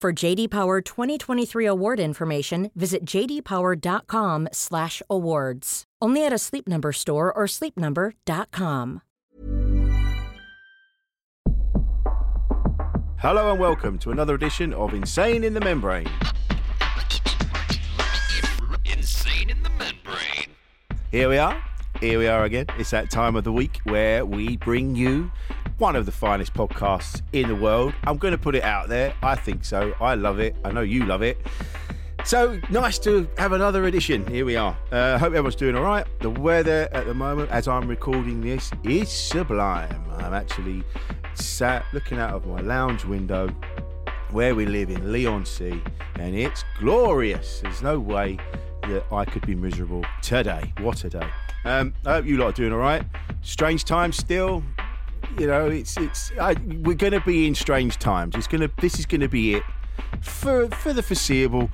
For JD Power 2023 award information, visit jdpower.com/awards. Only at a Sleep Number store or sleepnumber.com. Hello and welcome to another edition of Insane in the Membrane. Insane in the membrane. Here we are. Here we are again. It's that time of the week where we bring you one of the finest podcasts in the world. I'm going to put it out there. I think so. I love it. I know you love it. So nice to have another edition. Here we are. Uh, hope everyone's doing all right. The weather at the moment, as I'm recording this, is sublime. I'm actually sat looking out of my lounge window where we live in Leigh-on-Sea, and it's glorious. There's no way that I could be miserable today. What a day. Um, I hope you lot are doing all right. Strange times still. You know, it's it's. I, we're going to be in strange times. It's going to. This is going to be it for for the foreseeable.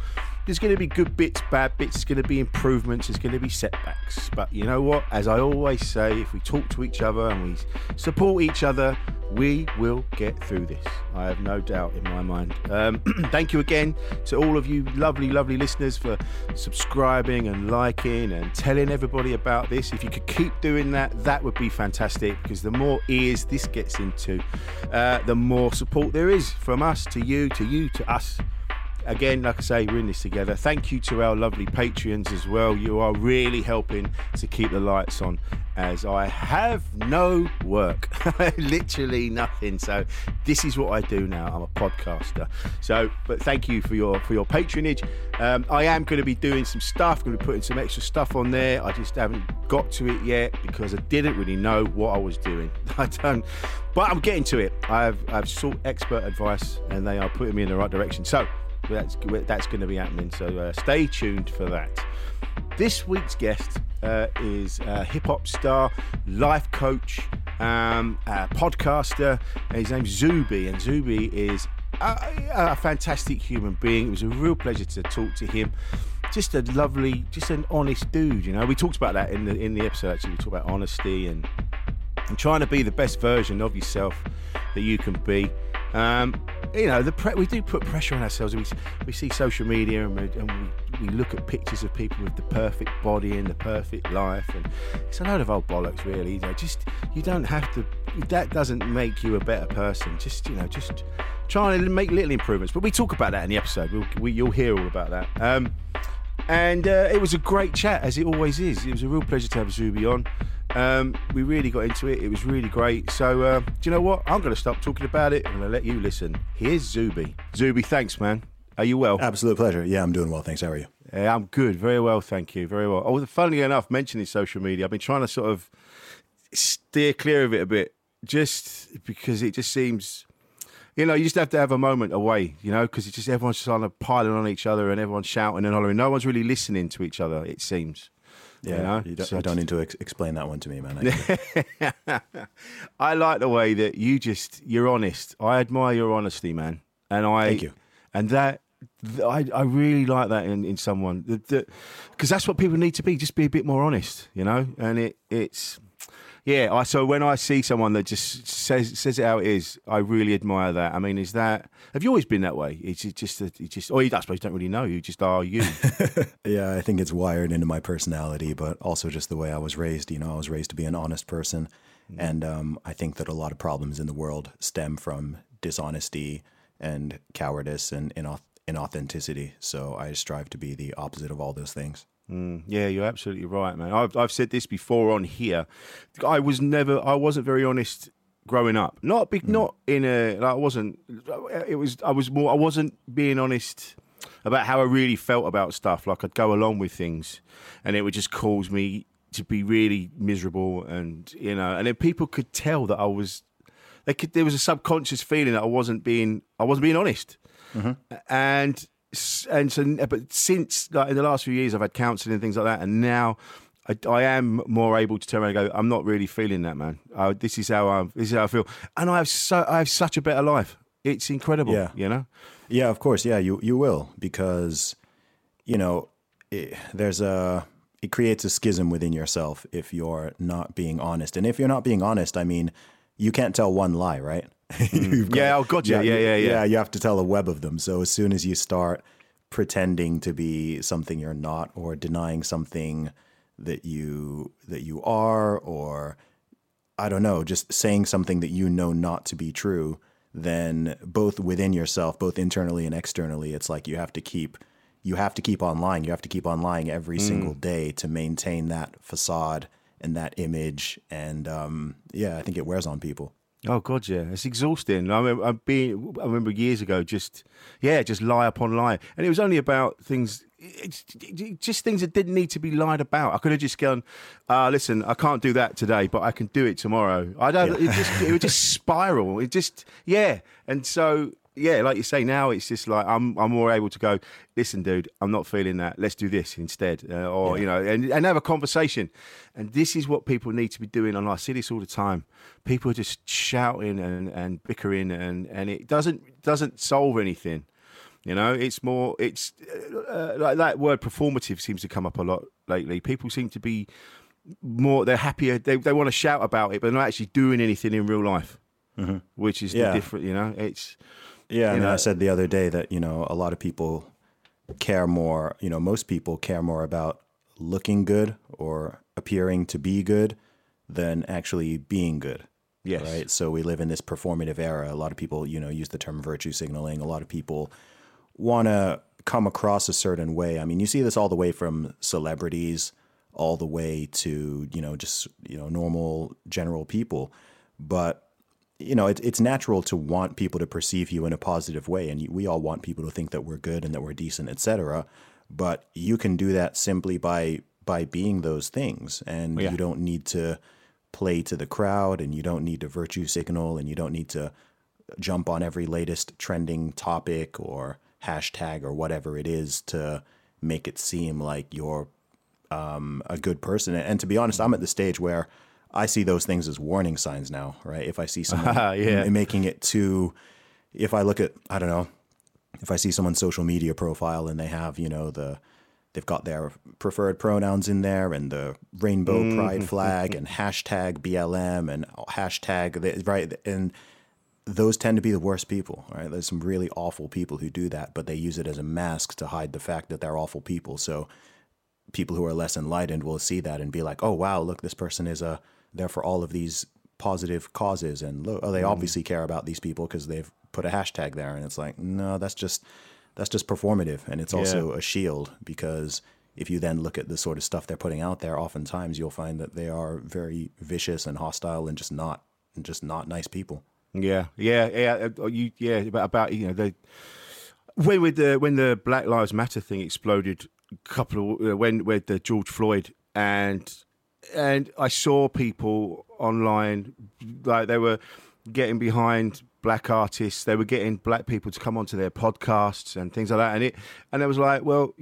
There's going to be good bits, bad bits. There's going to be improvements. There's going to be setbacks. But you know what? As I always say, if we talk to each other and we support each other, we will get through this. I have no doubt in my mind. Um, thank you again to all of you lovely, lovely listeners for subscribing and liking and telling everybody about this. If you could keep doing that, that would be fantastic because the more ears this gets into, uh, the more support there is from us to you, to you, to us again, like I say, we're in this together. Thank you to our lovely Patreons as well. You are really helping to keep the lights on as I have no work, literally nothing. So this is what I do now. I'm a podcaster. So, but thank you for your for your patronage. Um, I am going to be doing some stuff. Going to be putting some extra stuff on there. I just haven't got to it yet because I didn't really know what I was doing. I don't, but I'm getting to it. I've I've sought expert advice, and they are putting me in the right direction. So that's that's going to be happening. So uh, stay tuned for that. This week's guest uh, is a hip hop star, life coach, um, podcaster. His name's Zuby, and Zuby is a, a, fantastic human being. It was a real pleasure to talk to him. Just a lovely, just an honest dude. You know, we talked about that in the in the episode. Actually, we talked about honesty and and trying to be the best version of yourself that you can be. Um, you know, the pre- we do put pressure on ourselves. We, we see social media and, we, and we, we look at pictures of people with the perfect body and the perfect life, and it's a load of old bollocks, really. You know, just you don't have to. That doesn't make you a better person. Just you know, just try and make little improvements. But we talk about that in the episode. We'll, we, you'll hear all about that. Um, and uh, it was a great chat, as it always is. It was a real pleasure to have Zuby on. Um, we really got into it. It was really great. So, uh, do you know what? I'm going to stop talking about it. I'm going to let you listen. Here's Zuby. Zuby, thanks, man. Are you well? Absolute pleasure. Yeah, I'm doing well. Thanks. How are you? Yeah, I'm good. Very well, thank you. Very well. Oh, funnily enough, mentioning social media, I've been trying to sort of steer clear of it a bit, just because it just seems, you know, you just have to have a moment away, you know, because it's just everyone's just kind of piling on each other and everyone's shouting and hollering. No one's really listening to each other. It seems. Yeah, you know? you don't, So you don't need to ex- explain that one to me, man. I- I like the way that you just you're honest. I admire your honesty, man. And I Thank you. And that th- I I really like that in, in someone because that's what people need to be. Just be a bit more honest, you know. And it it's yeah. I so when I see someone that just says says it how it is, I really admire that. I mean, is that have you always been that way? It's just that you just or you I suppose you don't really know. You just are you. yeah, I think it's wired into my personality, but also just the way I was raised. You know, I was raised to be an honest person. And um, I think that a lot of problems in the world stem from dishonesty, and cowardice and inauth- inauthenticity. So I strive to be the opposite of all those things. Mm, yeah, you're absolutely right, man. I've I've said this before on here. I was never, I wasn't very honest growing up. Not be, not in a, like, I wasn't. It was I was more. I wasn't being honest about how I really felt about stuff. Like I'd go along with things, and it would just cause me to be really miserable, and you know, and then people could tell that I was. They could. There was a subconscious feeling that I wasn't being. I wasn't being honest, and s- and so. But since like in the last few years, I've had counselling and things like that, and now. I, I am more able to turn around and go. I'm not really feeling that, man. Uh, this is how I. This is how I feel, and I have so. I have such a better life. It's incredible. Yeah. you know. Yeah, of course. Yeah, you you will because you know it, there's a it creates a schism within yourself if you're not being honest, and if you're not being honest, I mean, you can't tell one lie, right? You've Mm. Yeah, oh, gotcha. Yeah, yeah, yeah. yeah. You have to tell a web of them. So as soon as you start pretending to be something you're not, or denying something that you that you are, or I don't know, just saying something that you know not to be true, then both within yourself, both internally and externally, it's like you have to keep you have to keep on lying. You have to keep on lying every single day to maintain that facade and that image. And um, yeah, I think it wears on people. Oh God, yeah, it's exhausting. I remember, I've been, I remember years ago, just yeah, just lie upon lie, and it was only about things, it's just things that didn't need to be lied about. I could have just gone, uh, listen, I can't do that today, but I can do it tomorrow. I don't. It just it would just spiral. It just yeah, and so yeah, like you say, now it's just like I'm I'm more able to go. Listen, dude, I'm not feeling that. Let's do this instead, uh, or you know, and, and have a conversation. And this is what people need to be doing. And I see this all the time. People are just shouting and, and bickering, and, and it doesn't doesn't solve anything. You know, it's more. It's uh, like that word performative seems to come up a lot lately. People seem to be more. They're happier. They they want to shout about it, but they're not actually doing anything in real life, which is Yeah. the different. You know, it's Yeah, know- I said the other day that you know a lot of people care more. You know, most people care more about looking good or appearing to be good than actually being good. Yes. Right. So we live in this performative era. A lot of people, you know, use the term virtue signaling. A lot of people want to come across a certain way. I mean, you see this all the way from celebrities all the way to, you know, just, you know, normal general people. But you know, it, it's natural to want people to perceive you in a positive way, and we all want people to think that we're good and that we're decent, etc. But you can do that simply by by being those things, and Yeah. you don't need to play to the crowd, and you don't need to virtue signal, and you don't need to jump on every latest trending topic or hashtag or whatever it is to make it seem like you're um, a good person. And to be honest, I'm at the stage where I see those things as warning signs now, right? If I see someone Yeah. m- making it too, if I look at, I don't know, if I see someone's social media profile and they have, you know, the, they've got their preferred pronouns in there and the rainbow mm-hmm. pride flag and hashtag BLM and hashtag, right? And those tend to be the worst people, right? There's some really awful people who do that, but they use it as a mask to hide the fact that they're awful people. So people who are less enlightened will see that and be like, "Oh wow, look, this person is a there for all of these positive causes, and look, oh, they obviously care about these people because they've put a hashtag there." And it's like, no, that's just that's just performative, and it's also a shield because if you then look at the sort of stuff they're putting out there, oftentimes you'll find that they are very vicious and hostile and just not and just not nice people. Yeah, yeah, yeah. uh, You, yeah, about, about you know the when with the when the Black Lives Matter thing exploded, a couple of uh, when with the George Floyd and and I saw people online like they were getting behind black artists. They were getting black people to come onto their podcasts and things like that. And it and it was like, well,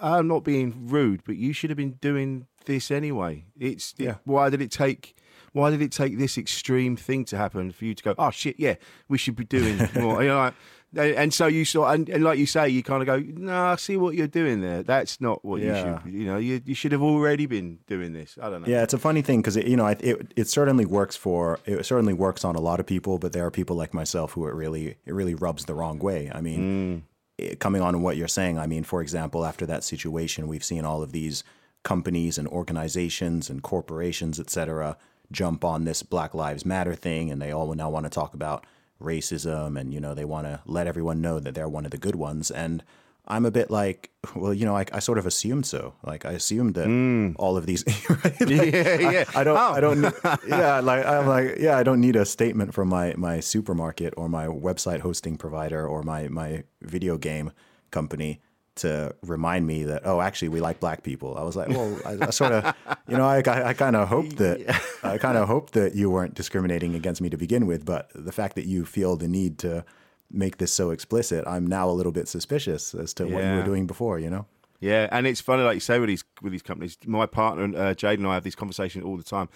I'm not being rude, but you should have been doing this anyway. It's Yeah. Why did it take? Why did it take this extreme thing to happen for you to go? Oh shit! Yeah, we should be doing more. you know, like, and- and so you saw, and, and like you say, you kind of go, "No, I see what you're doing there. That's not what Yeah. you should. You know, you you should have already been doing this. I don't know. Yeah, it's a funny thing because you know it, it it certainly works for it certainly works on a lot of people, but there are people like myself who it really it really rubs the wrong way. I mean, it- coming on to what you're saying, I mean, for example, after that situation, we've seen all of these companies and organizations and corporations, et cetera, jump on this Black Lives Matter thing, and they all now want to talk about racism and you know they want to let everyone know that they're one of the good ones and I'm a bit like, well, you know, I, I sort of assumed so. Like, I assumed that mm. all of these, right? Like, Yeah, yeah. I, I don't, Oh. I don't, oh. ne- yeah, like I'm like, yeah, I don't need a statement from my my supermarket or my website hosting provider or my my video game company to remind me that oh, actually, we like black people. I was like, well, I, I sort of, you know, I I, I kind of hoped that I kind of hoped that you weren't discriminating against me to begin with, but the fact that you feel the need to make this so explicit, I'm now a little bit suspicious as to what you were doing before. You know. Yeah, and it's funny, like you say, with these with these companies. My partner and uh, Jade and I have these conversations all the time.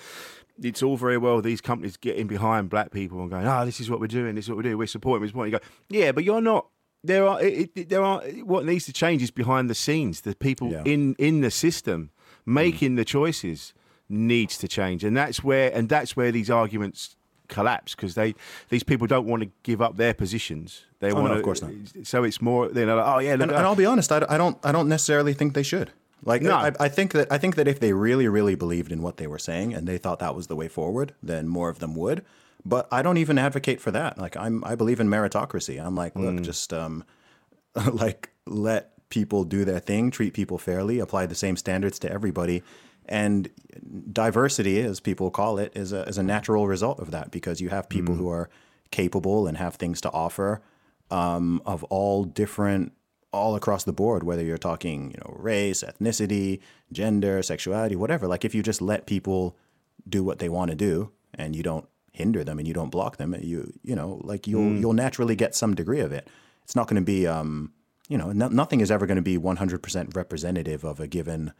It's all very well these companies getting behind black people and going, "Oh, this is what we're doing. This is what we do. We're supporting. We're supporting." You go, "Yeah, but you're not." There are it, it, there are what needs to change is behind the scenes. The people Yeah. in in the system mm. making the choices needs to change, and that's where and that's where these arguments collapse because they these people don't want to give up their positions. They Oh, no, want to, of course not. So it's more they're like, "Oh yeah, look, and, and I'll be honest, I, I don't I don't necessarily think they should. Like No. I, I think that I think that if they really really believed in what they were saying and they thought that was the way forward, then more of them would. But I don't even advocate for that. Like I'm I believe in meritocracy. I'm like, look, just um like let people do their thing, treat people fairly, apply the same standards to everybody. And diversity, as people call it, is a, is a natural result of that because you have people who are capable and have things to offer um, of all different, all across the board, whether you're talking, you know, race, ethnicity, gender, sexuality, whatever. Like if you just let people do what they want to do and you don't hinder them and you don't block them, you you know, like you'll you'll naturally get some degree of it. It's not going to be, um, you know, no, nothing is ever going to be 100% representative of a given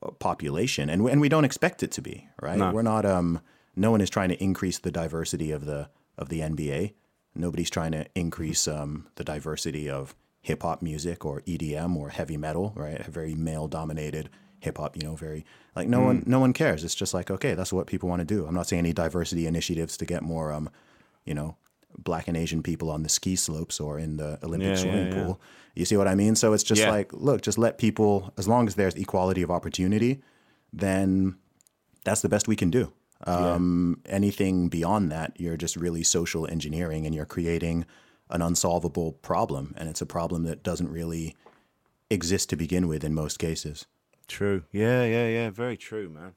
uh, population, and we, and we don't expect it to be, right? We're not. Um, no one is trying to increase the diversity of the of the NBA. Nobody's trying to increase um, the diversity of hip hop music or EDM or heavy metal, right? A very male dominated hip hop, you know, very like no one no one cares. It's just like okay, that's what people want to do. I'm not seeing any diversity initiatives to get more, um, you know, black and Asian people on the ski slopes or in the Olympic Yeah, swimming yeah, yeah. pool. You see what I mean? So it's just like, look, just let people, as long as there's equality of opportunity, then that's the best we can do. Um, Anything beyond that, you're just really social engineering and you're creating an unsolvable problem. And it's a problem that doesn't really exist to begin with in most cases. True. Yeah, yeah, yeah. Very true, man.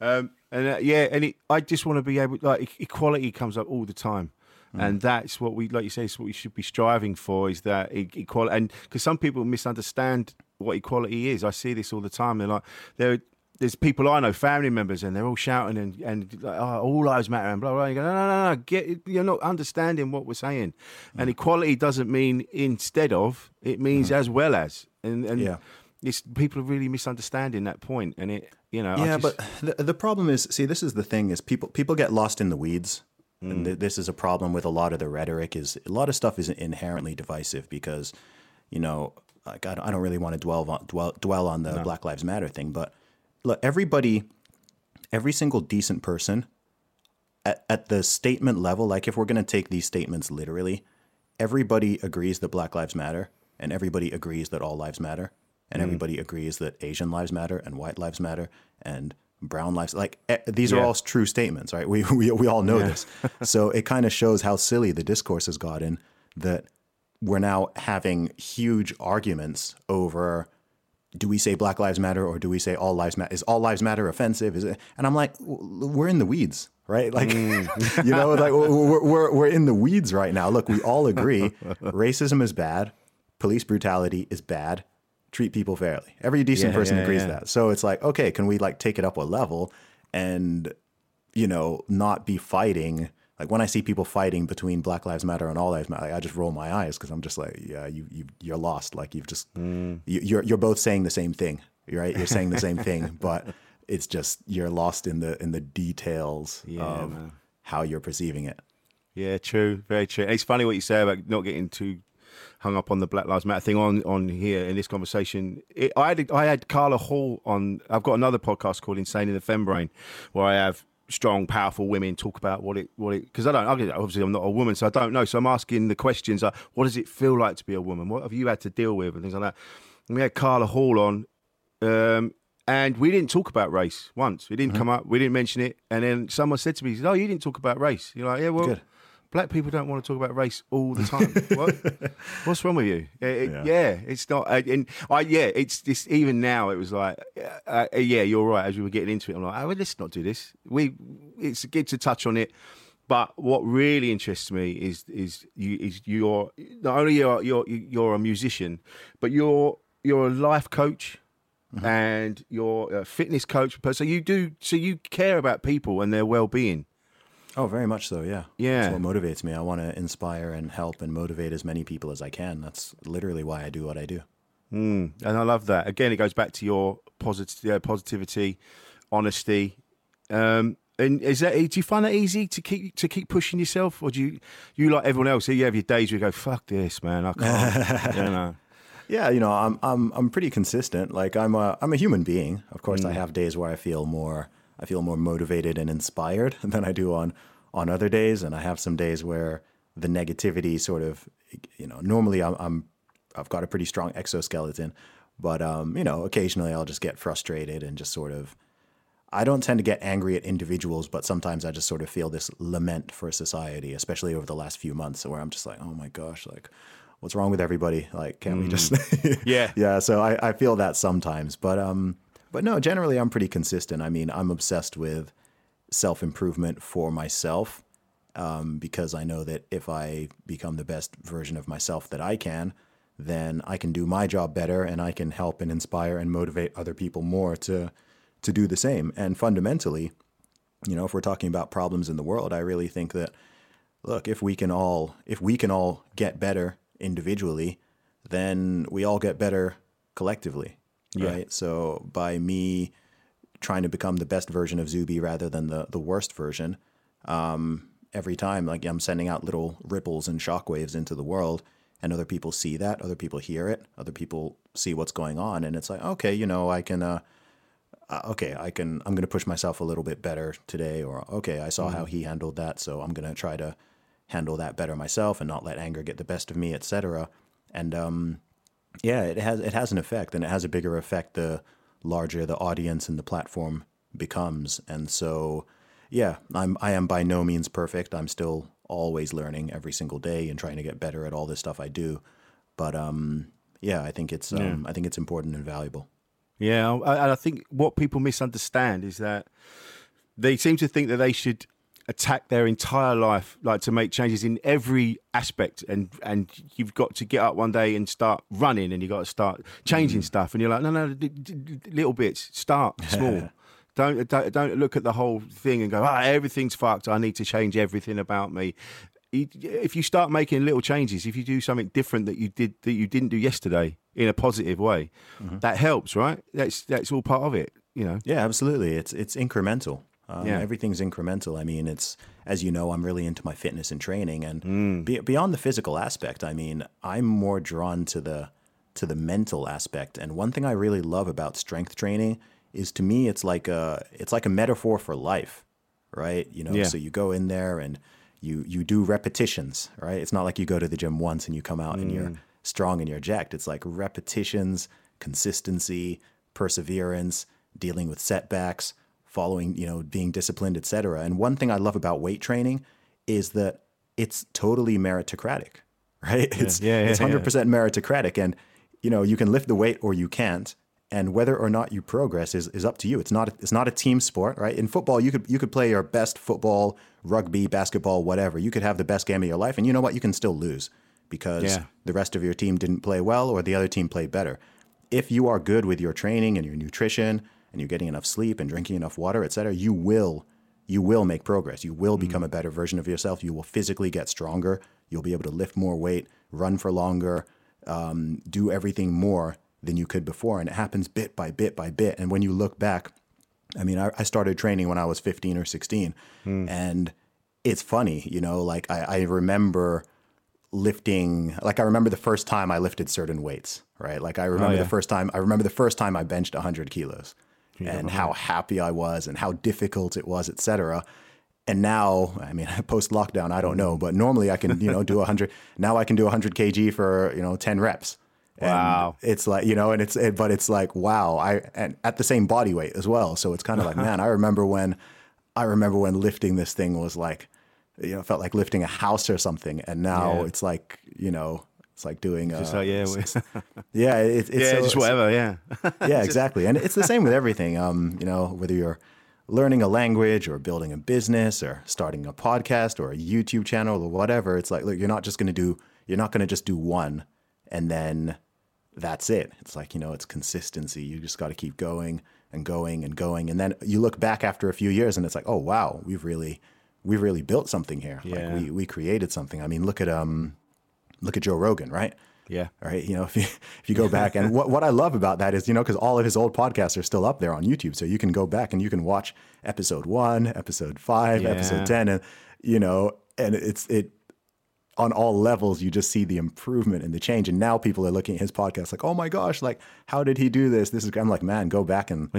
Um, and uh, yeah, and it, I just want to be able, like, equality comes up all the time. And that's what we, like you say, it's what we should be striving for is that equality. And because some people misunderstand what equality is. I see this all the time. They're like, there, there's people I know, family members, and they're all shouting and, and like, oh, all lives matter and blah, blah. You go, no, no, no, no. Get, you're not understanding what we're saying. And equality doesn't mean instead of, it means as well as. And, and Yeah. It's people are really misunderstanding that point, and it, you know, Yeah, just- but the, the problem is, see, this is the thing: is people people get lost in the weeds, and mm. th- this is a problem with a lot of the rhetoric. Is a lot of stuff is inherently divisive because, you know, like I don't, I don't really want to dwell on dwell dwell on the Black Lives Matter thing, but look, everybody, every single decent person, at at the statement level, like if we're going to take these statements literally, everybody agrees that Black Lives Matter, and everybody agrees that all lives matter, and everybody agrees that Asian lives matter, and white lives matter, and brown lives like eh, these are Yeah. all true statements, right? We we we all know this, so it kind of shows how silly the discourse has gotten that we're now having huge arguments over do we say Black Lives Matter or do we say all lives matter? Is all lives matter offensive? Is it? And I'm like, we're in the weeds, right? Like, Mm. you know, like we're, we're we're in the weeds right now. Look, we all agree racism is bad, police brutality is bad. Treat people fairly. Every decent Yeah, person yeah, agrees yeah. that. So it's like, okay, can we like take it up a level and you know not be fighting? Like when I see people fighting between Black Lives Matter and All Lives Matter, like, I just roll my eyes because I'm just like, yeah, you you you're lost. Like you've just Mm. you, you're you're both saying the same thing, right? You're saying the same thing, but it's just you're lost in the in the details Yeah, of man. how you're perceiving it. Yeah, true. Very true. It's funny what you say about not getting too hung up on the Black Lives Matter thing on on here in this conversation. It, I had I had Carla Hall on. I've got another podcast called Insane in the Fembrain, where I have strong, powerful women talk about what it what it because I don't obviously I'm not a woman, so I don't know. So I'm asking the questions like, what does it feel like to be a woman? What have you had to deal with and things like that. And we had Carla Hall on. Um, and we didn't talk about race once. We didn't come up. We didn't mention it. And then someone said to me, "Oh, you didn't talk about race." You're like, "Yeah, well, Good. Black people don't want to talk about race all the time. what? What's wrong with you? It- Yeah. yeah. it's not. uh, And I, yeah, it's this. Even now, it was like, uh, uh, yeah, you're right. As we were getting into it, I'm like, oh, well, let's not do this. We, it's good to touch on it. But what really interests me is is you is you're not only you're you're you're a musician, but you're you're a life coach and you're a fitness coach. So you do so you care about people and their well being. Oh, very much so. Yeah. Yeah. That's what motivates me. I want to inspire and help and motivate as many people as I can. That's literally why I do what I do. Mm, and I love that. Again, it goes back to your positive, uh, positivity, honesty. Um, and is that? Do you find that easy to keep to keep pushing yourself, or do you you like everyone else? You have your days where you go, "Fuck this, man, I can't." you know. Yeah, you know, I'm I'm I'm pretty consistent. Like I'm a I'm a human being. Of course, I have days where I feel more I feel more motivated and inspired than I do on on other days, and I have some days where the negativity sort of, you know, normally I'm, I'm I've got a pretty strong exoskeleton, but um, you know, occasionally I'll just get frustrated and just sort of. I don't tend to get angry at individuals, but sometimes I just sort of feel this lament for society, especially over the last few months, where I'm just like, oh my gosh, like, what's wrong with everybody? Like, can't we just? Yeah. yeah. So I, I feel that sometimes, but um, but no, generally I'm pretty consistent. I mean, I'm obsessed with self improvement for myself, um, because I know that if I become the best version of myself that I can, then I can do my job better, and I can help and inspire and motivate other people more to to do the same. And fundamentally, you know, if we're talking about problems in the world, I really think that look, if we can all if we can all get better individually, then we all get better collectively. Right. So by me trying to become the best version of Zuby rather than the the worst version, um, every time like I'm sending out little ripples and shockwaves into the world and other people see that, other people hear it, other people see what's going on and it's like, okay, you know, I can uh uh, okay, I can. I'm going to push myself a little bit better today, or okay, I saw how he handled that, so I'm going to try to handle that better myself and not let anger get the best of me, etc. And um, yeah, it has it has an effect, and it has a bigger effect the larger the audience and the platform becomes. And so, yeah, I'm I am by no means perfect. I'm still always learning every single day and trying to get better at all this stuff I do. But um, yeah, I think it's um, I think it's important and valuable. Yeah, I- and I think what people misunderstand is that they seem to think that they should attack their entire life, like to make changes in every aspect, and and you've got to get up one day and start running, and you've got to start changing stuff, and you're like, no, no, d- d- little bits, start small. Don't, don't don't look at the whole thing and go, ah, everything's fucked. I need to change everything about me. If you start making little changes, if you do something different that you did that you didn't do yesterday in a positive way, that helps, right? That's that's all part of it, you know. Yeah, absolutely. It's it's incremental. Um, Yeah. Everything's incremental. I mean, it's as you know, I'm really into my fitness and training, and be, beyond the physical aspect, I mean, I'm more drawn to the to the mental aspect. And one thing I really love about strength training is, to me, it's like a it's like a metaphor for life, right? You know, Yeah. so you go in there and you you do repetitions, right? It's not like you go to the gym once and you come out and you're strong and you're jacked. It's like repetitions, consistency, perseverance, dealing with setbacks, following, you know, being disciplined, etc. And one thing I love about weight training is that it's totally meritocratic, right? It's Yeah, yeah, it's yeah. hundred percent meritocratic, and you know you can lift the weight or you can't, and whether or not you progress is, is up to you. It's not it's not a team sport, right? In football, you could you could play your best football, rugby, basketball, whatever. You could have the best game of your life, and you know what? You can still lose because Yeah. the rest of your team didn't play well or the other team played better. If you are good with your training and your nutrition and you're getting enough sleep and drinking enough water, etc., you will you will make progress. You will become a better version of yourself. You will physically get stronger. You'll be able to lift more weight, run for longer, um, do everything more than you could before. And it happens bit by bit by bit. And when you look back, I mean, I, I started training when I was 15 or 16. And it's funny, you know, like I, I remember lifting, like I remember the first time I lifted certain weights, right? Like I remember yeah. the first time, I remember the first time I benched 100 kilos and how happy I was and how difficult it was, et cetera. And now, I mean, post lockdown, I don't know, but normally I can, you know, do a 100. Now I can do a 100 kg for, you know, 10 reps. And Wow. it's like, you know, and it's, it, but it's like, wow. I, and at the same body weight as well. So it's kind of like, man, I remember when, I remember when lifting this thing was like, you know, felt like lifting a house or something. And now Yeah. it's like, you know, it's like doing, Just uh, yeah, it's- yeah, it, it's yeah, so- just whatever. Yeah, yeah, exactly. And it's the same with everything. Um, you know, whether you're learning a language or building a business or starting a podcast or a YouTube channel or whatever, it's like, look, you're not just going to do, you're not going to just do one and then that's it. It's like, you know, it's consistency. You just got to keep going and going and going. And then you look back after a few years and it's like, oh, wow, we've really, we've really built something here. Yeah. Like we, we created something. I mean, look at, um, look at Joe Rogan, right? yeah. Right. You know, if you if you go back and what what I love about that is, you know, because all of his old podcasts are still up there on YouTube. So you can go back and you can watch episode one, episode five, Yeah. episode ten, and you know, and it's it on all levels, you just see the improvement and the change. And now people are looking at his podcast like, oh my gosh, like how did he do this? This is I'm like, man, go back and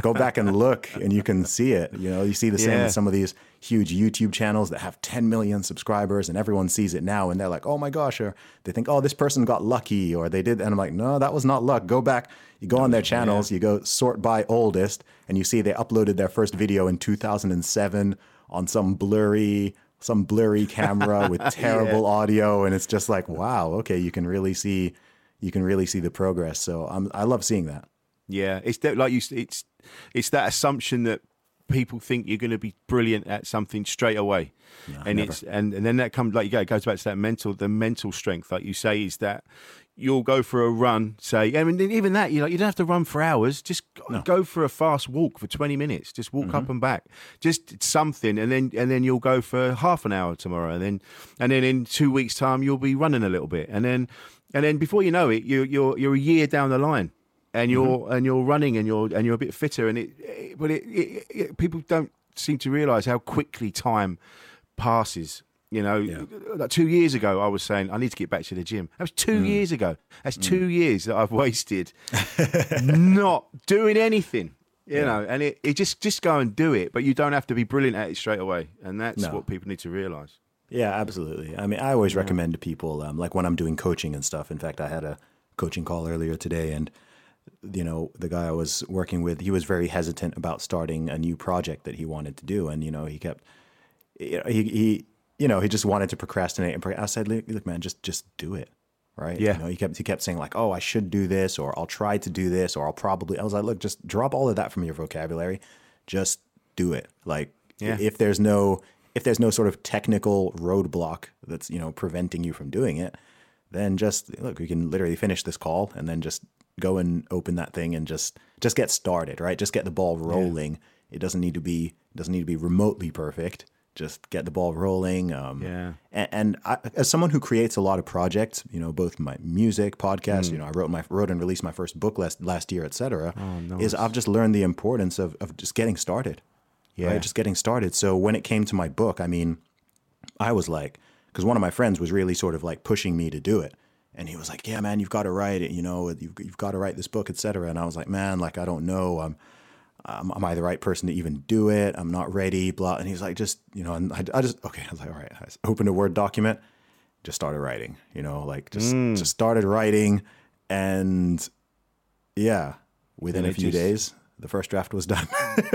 go back and look and you can see it. You know, you see the same Yeah. with some of these huge YouTube channels that have 10 million subscribers and everyone sees it now and they're like, oh my gosh, or they think, oh, this person got lucky or they did. And I'm like, no, that was not luck. Go back, you go on their channels, you go sort by oldest, and you see they uploaded their first video in 2007 on some blurry, some blurry camera with terrible audio. And it's just like, wow, okay, you can really see, you can really see the progress. So I'm, I love seeing that. Yeah, it's like you. It's it's that assumption that people think you're going to be brilliant at something straight away, and it's and, and then that comes like you go. It goes back to that mental, the mental strength, like you say, is that you'll go for a run. Say, I mean, even that you like you don't have to run for hours. Just go, go for a fast walk for twenty minutes. Just walk up mm-hmm. and back. Just something, and then and then you'll go for half an hour tomorrow, and then and then in two weeks' time you'll be running a little bit, and then and then before you know it, you you're you're a year down the line and you're mm-hmm. and you're running and you're and you're a bit fitter and it, it but it, it, it people don't seem to realize how quickly time passes you know? Like 2 years ago I was saying I need to get back to the gym. That was 2 mm. years ago. That's mm. 2 years that I've wasted not doing anything you know? And it, it just just go and do it but you don't have to be brilliant at it straight away and that's No. what people need to realize. Yeah, absolutely. I mean, I always recommend to people, um, like when I'm doing coaching and stuff. In fact, I had a coaching call earlier today, and you know, the guy I was working with, he was very hesitant about starting a new project that he wanted to do, and you know, he kept, you know, he, he you know, he just wanted to procrastinate. And pro- I said, look, look, man, just just do it, right? Yeah. You know, he kept he kept saying like, oh, I should do this, or I'll try to do this, or I'll probably. I was like, look, just drop all of that from your vocabulary, just do it. Like, Yeah. if there's no if there's no sort of technical roadblock that's you know preventing you from doing it, then just look. We can literally finish this call and then just go and open that thing and just just get started, right? Just get the ball rolling. It doesn't need to be doesn't need to be remotely perfect. Just get the ball rolling. Um, Yeah. And, and I, as someone who creates a lot of projects, you know, both my music, podcast, Hmm. you know, I wrote my wrote and released my first book last last year, et cetera. Oh, Is I've just learned the importance of of just getting started Yeah. right? Just getting started. So when it came to my book, I mean, I was like, because one of my friends was really sort of like pushing me to do it. And he was like, yeah, man, you've got to write it, you know, you've, you've got to write this book, et cetera. And I was like, man, like, I don't know. I'm, um, am I the right person to even do it? I'm not ready, blah. And he's like, just, you know, and I, I just, okay. I was like, all right. I opened a Word document, just started writing, you know, like just, just started writing. And yeah, within And a few just- days, the first draft was done.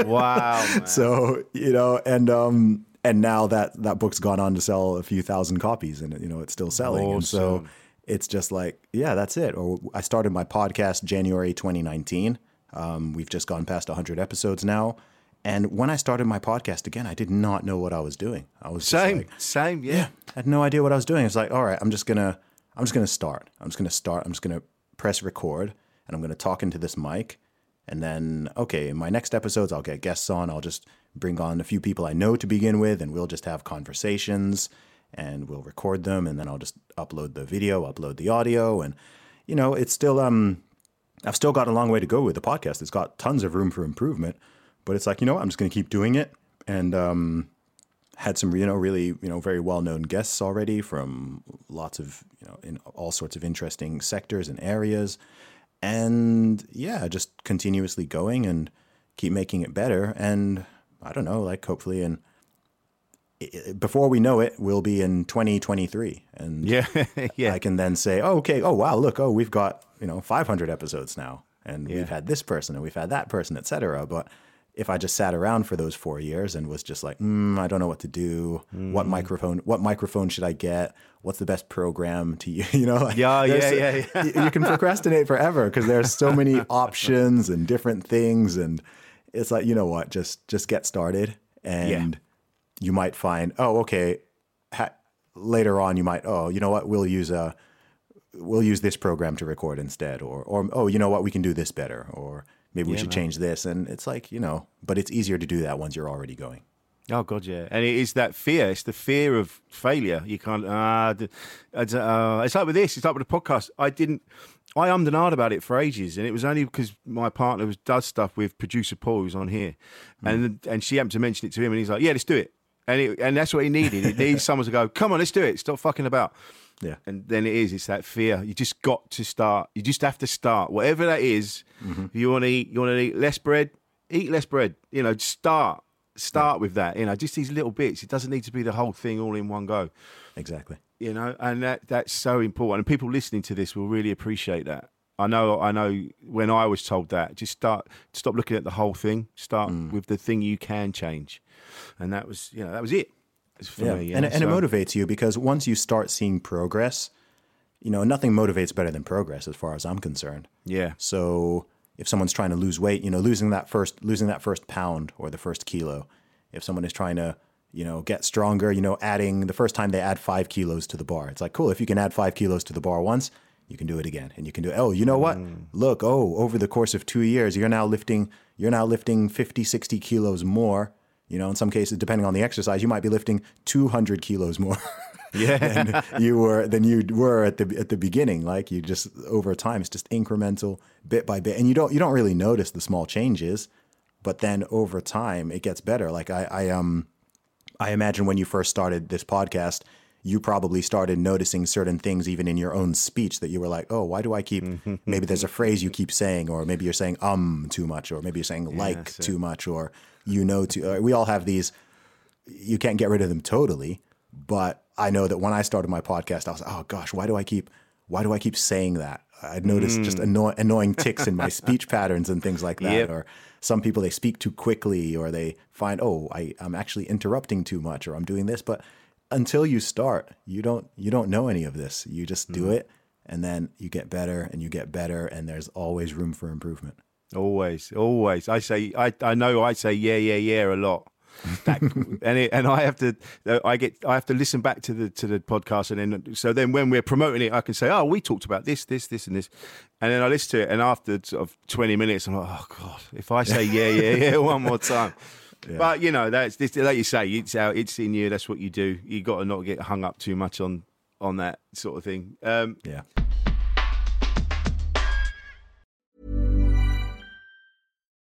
wow man. so you know and um and now that that book's gone on to sell a few thousand copies and you know it's still selling and so Awesome. It's just like yeah that's it or i started my podcast january 2019 um, we've just gone past 100 episodes now and when i started my podcast again i did not know what i was doing i was just same like, same yeah. I had no idea what I was doing. It's like, all right, I'm just gonna, I'm just gonna start. I'm just gonna start. I'm just gonna press record, and I'm gonna talk into this mic, and then, okay, in my next episodes, I'll get guests on. I'll just bring on a few people I know to begin with, and we'll just have conversations, and we'll record them, and then I'll just upload the video, upload the audio, and you know, it's still, um, I've still got a long way to go with the podcast. It's got tons of room for improvement, but it's like, you know, what? I'm just gonna keep doing it, and um, had some you know really you know very well known guests already from lots of you know in all sorts of interesting sectors and areas and yeah just continuously going and keep making it better and i don't know like hopefully in before we know it we'll be in 2023 and yeah yeah I can then say, oh, okay, oh wow, look, oh, we've got you know 500 episodes now, and Yeah. we've had this person and we've had that person, etc. But if I just sat around for those four years and was just like, mm, I don't know what to do. What Mm. microphone? What microphone should I get? What's the best program to use? You know, like, Yeah, yeah, yeah, yeah. You, you can procrastinate forever because there's so many options and different things, and it's like you know what, just just get started, and you might find, oh, okay. Ha- later on, you might, oh, you know what, we'll use a we'll use this program to record instead or or oh you know what we can do this better or maybe we should change this and it's like you know but it's easier to do that once you're already going Oh God, yeah, and it is that fear. It's the fear of failure. You can't. Uh, uh, uh, it's like with this. It's like with the podcast. I didn't. I ummed and ahed about it for ages, and it was only because my partner was, does stuff with producer Paul, who's on here, and and she happened to mention it to him, and he's like, "Yeah, let's do it," and it, and that's what he needed. He needs someone to go, "Come on, let's do it. Stop fucking about." Yeah. and then it is. It's that fear. You just got to start. You just have to start, whatever that is. If you want to eat, you want to eat less bread. Eat less bread. You know, start. Start with that. You know, just these little bits. It doesn't need to be the whole thing all in one go. exactly You know, and that that's so important. And people listening to this will really appreciate that. I know. I know. When I was told that, just start. Stop looking at the whole thing. Start mm. with the thing you can change. And that was, you know, that was it. For yeah me, you and, and it motivates you because once you start seeing progress you know nothing motivates better than progress as far as i'm concerned Yeah. So if someone's trying to lose weight, you know, losing that first losing that first pound or the first kilo, if someone is trying to, you know, get stronger, you know, adding the first time they add five kilos to the bar, it's like cool. If you can add five kilos to the bar once, you can do it again, and you can do. Oh, you know what? Mm. Look, oh, over the course of two years, you're now lifting you're now lifting 50, 60 kilos more. You know, in some cases, depending on the exercise, you might be lifting 200 kilos more. Yeah. than you were than you were at the at the beginning. Like you just over time, it's just incremental, bit by bit, and you don't you don't really notice the small changes, but then over time it gets better. Like I I um I imagine when you first started this podcast. You probably started noticing certain things even in your own speech that you were like, oh, why do I keep? maybe there's a phrase you keep saying, or maybe you're saying um too much, or maybe you're saying like too much, or you know too. Uh, we all have these you can't get rid of them totally. But I know that when I started my podcast, I was like, oh gosh, why do I keep why do I keep saying that? I'd noticed just anno- annoying ticks in my speech patterns and things like that. Yep. Or some people they speak too quickly, or they find oh I, I'm actually interrupting too much, or I'm doing this. But until you start, you don't you don't know any of this. You just do it, and then you get better and you get better, and there's always room for improvement. Always, always. I say, I, I know I say yeah, yeah, yeah a lot. That, and it, and I have to, I get, I have to listen back to the to the podcast, and then so then when we're promoting it, I can say, oh, we talked about this, this, this, and this, and then I listen to it, and after sort of twenty minutes, I'm like, oh god, if I say yeah, yeah, yeah one more time. But you know, that's this, like you say, it's out, it's in you. That's what you do. You got to not get hung up too much on on that sort of thing. Um, Yeah.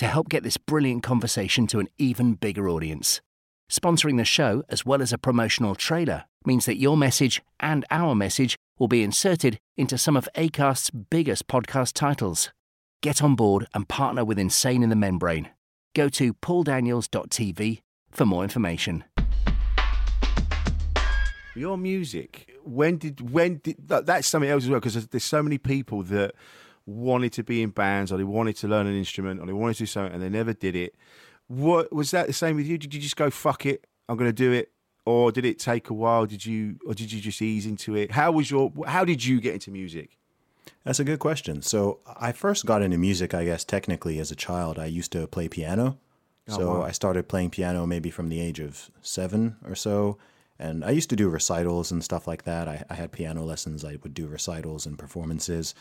to help get this brilliant conversation to an even bigger audience. Sponsoring the show, as well as a promotional trailer, means that your message and our message will be inserted into some of ACAST's biggest podcast titles. Get on board and partner with Insane in the Membrane. Go to pauldaniels.tv for more information. Your music. When did when did that, that's something else as well because there's, there's so many people that wanted to be in bands or they wanted to learn an instrument or they wanted to do something and they never did it. What was that the same with you? Did you just go fuck it? I'm going to do it, or did it take a while? Did you or did you just ease into it? How was your? How did you get into music? That's a good question. So I first got into music, I guess, technically as a child. I used to play piano. Oh, so wow. I started playing piano maybe from the age of seven or so. And I used to do recitals and stuff like that. I, I had piano lessons. I would do recitals and performances.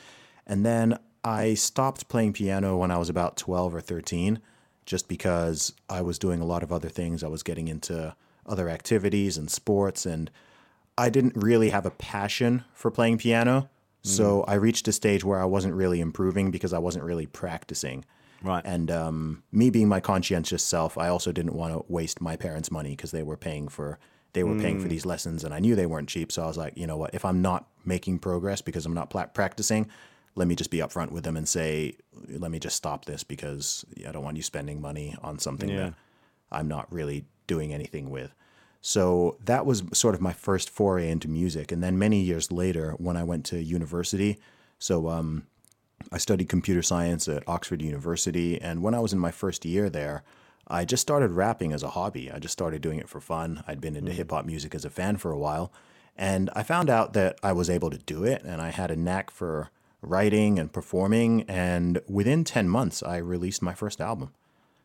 And then I stopped playing piano when I was about 12 or 13, just because I was doing a lot of other things. I was getting into other activities and sports, and I didn't really have a passion for playing piano. So I reached a stage where I wasn't really improving because I wasn't really practicing. Right. And um, me being my conscientious self, I also didn't want to waste my parents' money because they were paying for they were paying for these lessons, and I knew they weren't cheap. So I was like, you know what? If I'm not making progress because I'm not pla- practicing, let me just be upfront with them and say, let me just stop this because I don't want you spending money on something Yeah. that I'm not really doing anything with. So that was sort of my first foray into music. And then many years later, when I went to university, so um, I studied computer science at Oxford University. And when I was in my first year there, I just started rapping as a hobby. I just started doing it for fun. I'd been into hip hop music as a fan for a while. And I found out that I was able to do it and I had a knack for writing and performing. And within 10 months, I released my first album.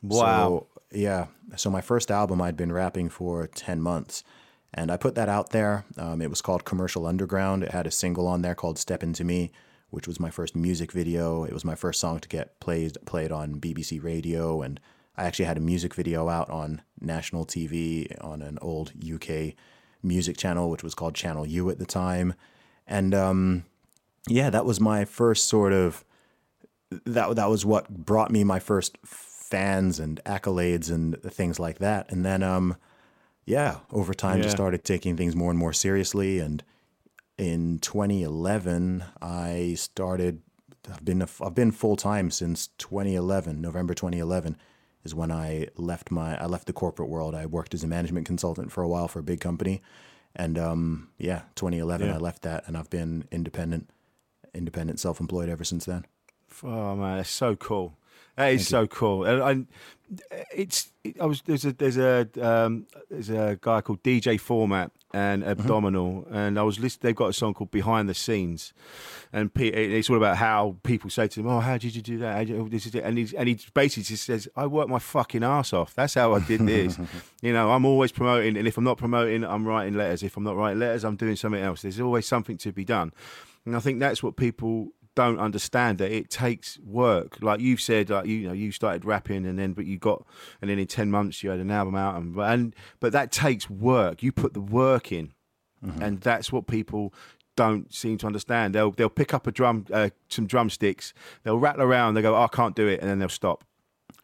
Wow. So, yeah. So my first album, I'd been rapping for 10 months. And I put that out there. Um, it was called Commercial Underground. It had a single on there called Step Into Me, which was my first music video. It was my first song to get played, played on BBC Radio. And I actually had a music video out on national TV on an old UK music channel, which was called Channel U at the time. And um, yeah, that was my first sort of that that was what brought me my first fans and accolades and things like that. And then um yeah, over time just started taking things more and more seriously and in 2011 I started I've been I've been full time since 2011, November 2011 is when I left my I left the corporate world. I worked as a management consultant for a while for a big company. And um yeah, 2011 Yeah. I left that and I've been independent independent self-employed ever since then. Oh man, that's so cool. That is so cool. And, and it's it, I was there's a there's a um, there's a guy called DJ Format and Abdominal, and I was listening. They've got a song called Behind the Scenes, and Pe- it's all about how people say to them, "Oh, how did you do that?" You, this is it. And he and he basically just says, "I work my fucking ass off. That's how I did this." you know, I'm always promoting, and if I'm not promoting, I'm writing letters. If I'm not writing letters, I'm doing something else. There's always something to be done, and I think that's what people don't understand that it takes work. Like you've said, like you know, you started rapping and then but you got and then in ten months you had an album out and and but that takes work. You put the work in, and that's what people don't seem to understand. They'll they'll pick up a drum, uh, some drumsticks, they'll rattle around, they go, oh, I can't do it, and then they'll stop.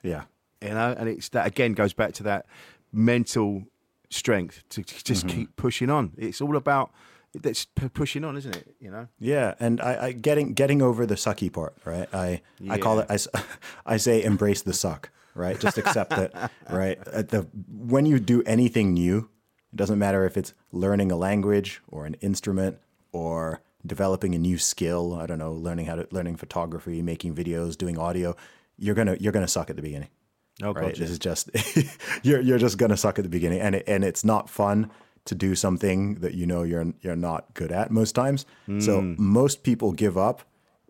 Yeah. You know, and it's that again goes back to that mental strength to to just keep pushing on. It's all about that's pushing on, isn't it? You know. Yeah, and I, I getting getting over the sucky part, right? I I call it I, I say embrace the suck, right? Just accept it, right? At the when you do anything new, it doesn't matter if it's learning a language or an instrument or developing a new skill. I don't know, learning how to learning photography, making videos, doing audio. You're gonna you're gonna suck at the beginning. Oh, right? gotcha. This is just you're you're just gonna suck at the beginning, and it, and it's not fun to do something that you know you're you're not good at most times. So most people give up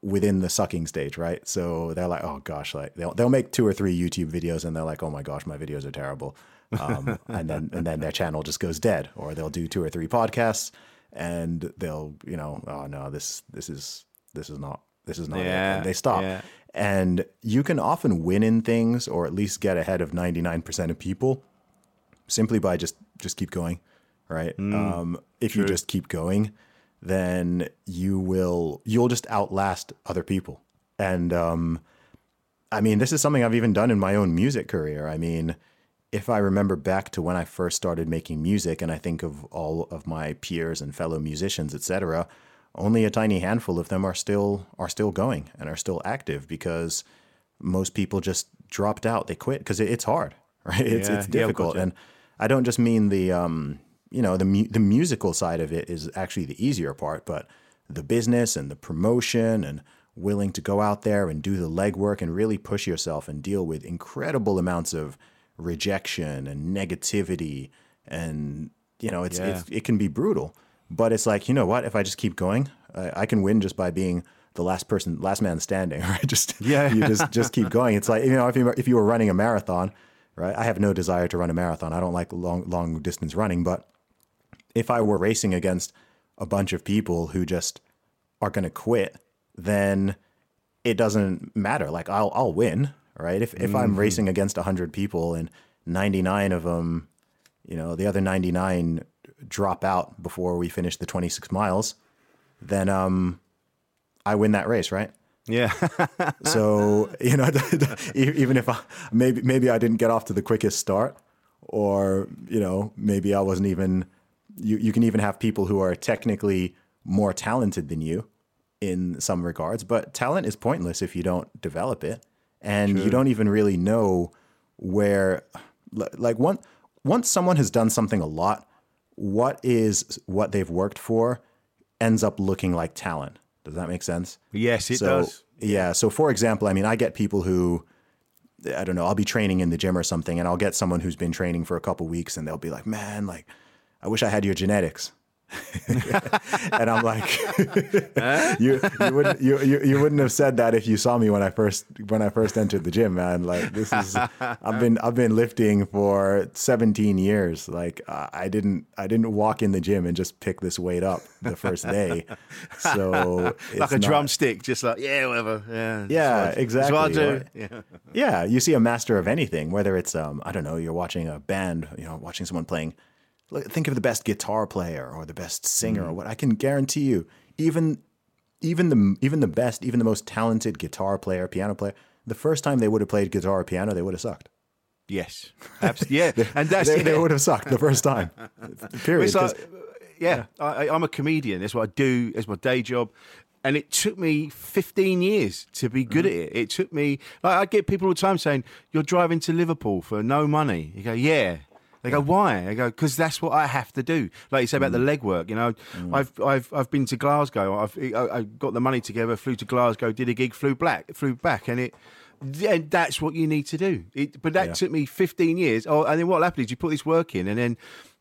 within the sucking stage, right? So they're like, oh gosh, like they'll they'll make two or three YouTube videos, and they're like, oh my gosh, my videos are terrible, um, and then and then their channel just goes dead, or they'll do two or three podcasts, and they'll you know, oh no, this this is this is not this is not it. And they stop. yeah. And you can often win in things or at least get ahead of 99% of people simply by just just keep going, right? um, if you just keep going, then you will you'll just outlast other people. And um, I mean, this is something I've even done in my own music career. I mean, if I remember back to when I first started making music and I think of all of my peers and fellow musicians, etc., only a tiny handful of them are still are still going and are still active because most people just dropped out. They quit because it's hard, right? It's Yeah, it's difficult, yeah. and I don't just mean the um, you know the mu- the musical side of it is actually the easier part, but the business and the promotion and willing to go out there and do the legwork and really push yourself and deal with incredible amounts of rejection and negativity and you know it's, Yeah. it's it can be brutal. But it's like you know what? If i just keep going I, I can win just by being the last person last man standing right? Just Yeah. you just just keep going. It's like you know if you if you were running a marathon right? I have no desire to run a marathon. I don't like long long distance running but if i were racing against a bunch of people who just are going to quit then it doesn't matter. Like I'll I'll win, right? If if I'm racing against 100 people and 99 of them, you know, the other 99 drop out before we finish the 26 miles, then um I win that race, right? Yeah. So, you know, even if I, maybe maybe I didn't get off to the quickest start or, you know, maybe I wasn't even you you can even have people who are technically more talented than you in some regards, but talent is pointless if you don't develop it. And you don't even really know where like one once someone has done something a lot, what is what they've worked for ends up looking like talent. Does that make sense? Yes, it so, does. Yeah. So, for example, I mean, I get people who, I don't know, I'll be training in the gym or something, and I'll get someone who's been training for a couple weeks, and they'll be like, "Man, like, I wish I had your genetics." and I'm like, you you wouldn't you, you you wouldn't have said that if you saw me when I first when I first entered the gym, man. Like this is I've been I've been lifting for 17 years. Like uh, I didn't I didn't walk in the gym and just pick this weight up the first day. So like a not- drumstick, just like, yeah, whatever. Yeah. Yeah, what- exactly. I do. right? Yeah. Yeah, you see a master of anything, whether it's um, I don't know, you're watching a band, you know, watching someone playing. Look, Think of the best guitar player or the best singer Mm. or what. I can guarantee you, even even the even the best, even the most talented guitar player, piano player, the first time they would have played guitar or piano, they would have sucked. Yes. Absolutely. Yeah. And that's they, they would have sucked the first time. Period. Like, yeah, I, I- I'm a comedian. That's what I do. It's my day job. And it took me 15 years to be good Mm-hmm. at it. It took me, like, I get people all the time saying, You're driving to Liverpool for no money. You go, Yeah. They go, Why? I go, Because that's what I have to do. Like you say about the Mm. legwork, you know, I've, I've, I've been to Glasgow. I've I, I got the money together, flew to Glasgow, did a gig, flew back, flew back. And it, and that's what you need to do. It, but that Yeah. took me 15 years. Oh, and then what happened is you put this work in, and then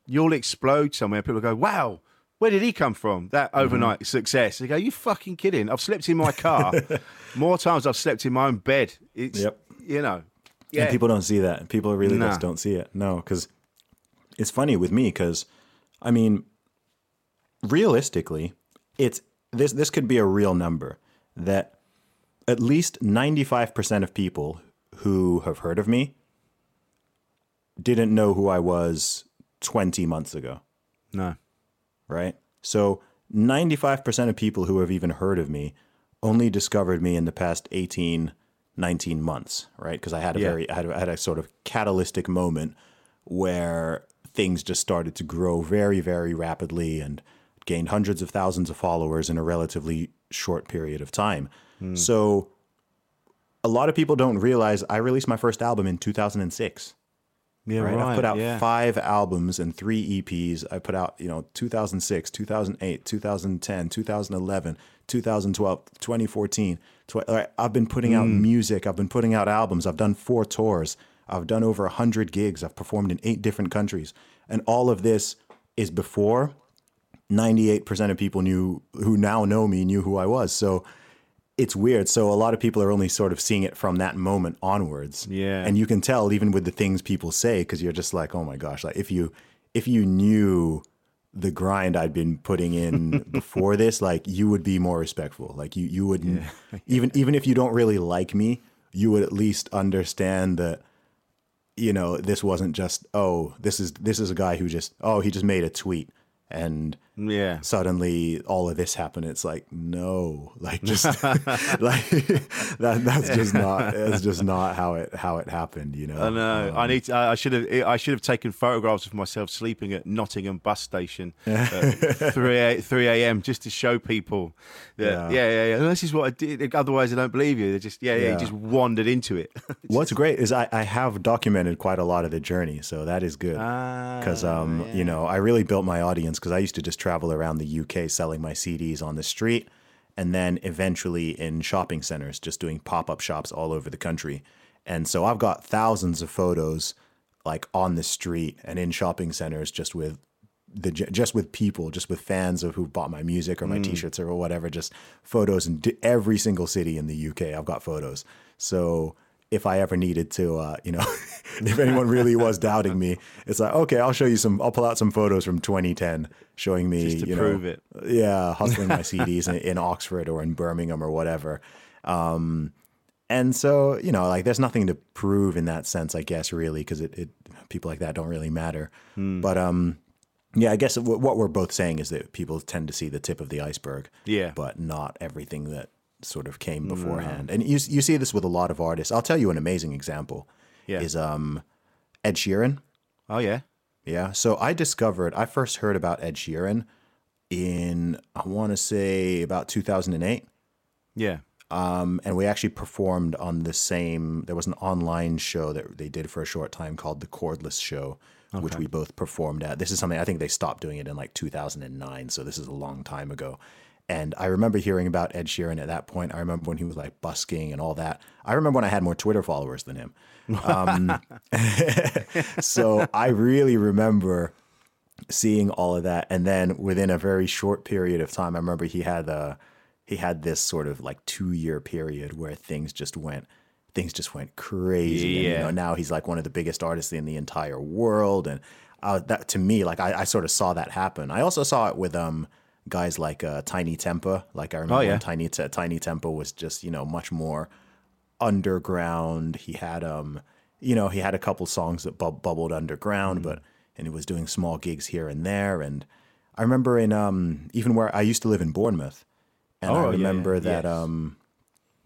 you'll explode somewhere. People go, "Wow, where did he come from? That Mm-hmm. overnight success." They go, "You fucking kidding? I've slept in my car more times. I've slept in my own bed. It's Yep. you know, yeah, And people don't see that. People really Nah. just don't see it. No, because it's funny with me. Because I mean, realistically, it's this. This could be a real number that at least ninety five percent of people who have heard of me didn't know who I was twenty months ago. no, right? So 95% of people who have even heard of me only discovered me in the past 18, 19 months, right? Because I had a Yeah. very, I had, a- I had a sort of catalytic moment where things just started to grow very, very rapidly and gained hundreds of thousands of followers in a relatively short period of time. So a lot of people don't realize I released my first album in 2006 yeah, right? right. I've put out yeah. five albums and three EPs. I put out, you know, 2006, 2008, 2010, 2011, 2012, 2014. Tw- I've been putting out Hmm. music. I've been putting out albums. I've done four tours. I've done over 100 gigs. I've performed in eight different countries. And all of this is before 98% of people knew who now know me knew who I was. So it's weird. So a lot of people are only sort of seeing it from that moment onwards. Yeah. And you can tell even with the things people say because you're just like, "Oh my gosh, like if you if you knew the grind I'd been putting in before this, like you would be more respectful. Like you you wouldn't even even if you don't really like me, you would at least understand that you know, this wasn't just, oh, this is this is a guy who just oh, he just made a tweet. And Yeah. suddenly all of this happened. It's like no, like just like that. That's just not. It's just not how it how it happened. You know. I know. I need. To, I should have. I should have taken photographs of myself sleeping at Nottingham bus station at three a, three a.m. just to show people that. Yeah, Yeah. yeah, yeah. And this is what I did. Otherwise, I don't believe you. They just. Yeah, yeah. Yeah. You just wandered into it. What's great is I, I have documented quite a lot of the journey, so that is good. Because um, you know, I really built my audience because I used to just travel around the UK selling my CDs on the street, and then eventually in shopping centers, just doing pop up shops all over the country. And so I've got thousands of photos, like on the street and in shopping centers, just with the just with people, just with fans of who bought my music or my Mm. T-shirts or whatever, just photos in every single city in the UK. I've got photos. So if I ever needed to, uh, you know, if anyone really was doubting me, it's like, okay, I'll show you some. I'll pull out some photos from 2010 showing me, Just to you prove know, it. yeah, hustling my CDs in, in Oxford or in Birmingham or whatever. Um, and so, you know, like there's nothing to prove in that sense, I guess, really, because it, it people like that don't really matter. Hmm. But um, yeah, I guess what we're both saying is that people tend to see the tip of the iceberg, Yeah. but not everything that sort of came beforehand. And you you see this with a lot of artists. I'll tell you an amazing example. Yeah. Is um, Ed Sheeran. oh yeah. Yeah. So I discovered, I first heard about Ed Sheeran in, I want to say about 2008. Yeah. Um, and we actually performed on the same, there was an online show that they did for a short time called The Cordless Show, which we both performed at. This is something, I think they stopped doing it in like 2009. So this is a long time ago. And I remember hearing about Ed Sheeran at that point. I remember when he was like busking and all that. I remember when I had more Twitter followers than him. Um, so I really remember seeing all of that and then within a very short period of time i remember he had a he had this sort of like two year period where things just went things just went crazy and, you Yeah. know now he's like one of the biggest artists in the entire world and uh, that to me like I, I sort of saw that happen i also saw it with um guys like uh, Tinie Tempah like i remember Oh, yeah. tiny Te- Tinie Tempah was just you know much more underground. He had um, you know, he had a couple songs that bub- bubbled underground, but and he was doing small gigs here and there. And I remember in um, even where I used to live in Bournemouth, and Oh, I yeah, remember yeah. that Yes. um,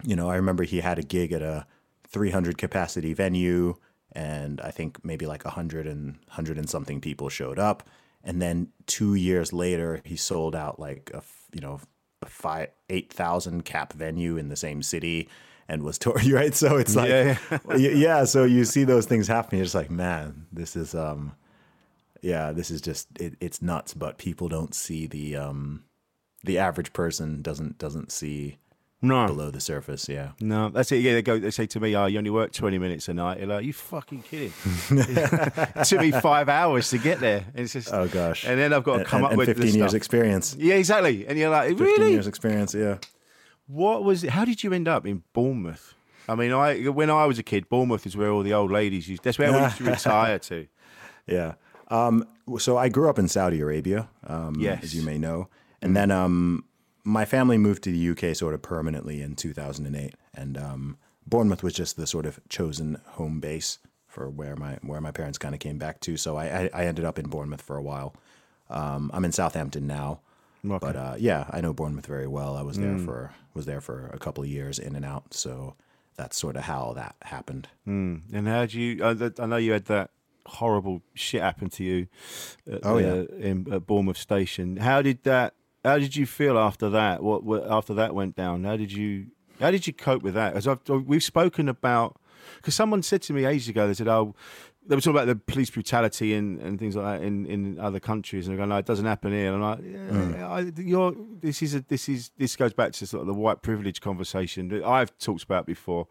you know, I remember he had a gig at a 300 capacity venue, and I think maybe like 100 and 100 and something people showed up. And then two years later, he sold out like a you know a five eight thousand cap venue in the same city, and was touring. Right, so it's like Yeah, y- yeah. So you see those things happening, you're just like, man, this is um, yeah, this is just it, it's nuts. But people don't see the um, the average person doesn't doesn't see No. below the surface. Yeah. No, that's it. Yeah, they go. They say to me, "Oh, you only work twenty minutes a night." You're like, "You fucking kidding?" it took me five hours to get there. And it's just, Oh gosh. And then I've got to come and, up and with the 15 years stuff. experience. Yeah, exactly. And you're like, really? 15 years experience. Yeah. What was? How did you end up in Bournemouth? I mean, I when I was a kid, Bournemouth is where all the old ladies used. That's where we used to retire to. Yeah. Um, so I grew up in Saudi Arabia, um, Yes. as you may know, and then um, my family moved to the UK sort of permanently in 2008, and um, Bournemouth was just the sort of chosen home base for where my where my parents kind of came back to. So I, I, I ended up in Bournemouth for a while. Um, I'm in Southampton now, but uh, yeah, I know Bournemouth very well. I was there for was there for a couple of years, in and out. So that's sort of how that happened. And how do you? I, I know you had that horrible shit happen to you. At, Oh, yeah. uh, in at Bournemouth Station. How did that? How did you feel after that? What, what after that went down? How did you? How did you cope with that? As I've, we've spoken about, because someone said to me ages ago, they said, "Oh, they were talking about the police brutality and, and things like that in, in other countries," and I go, "No, it doesn't happen here." And I'm like, yeah, mm. I, "You're this is a this is this goes back to sort of the white privilege conversation that I've talked about before.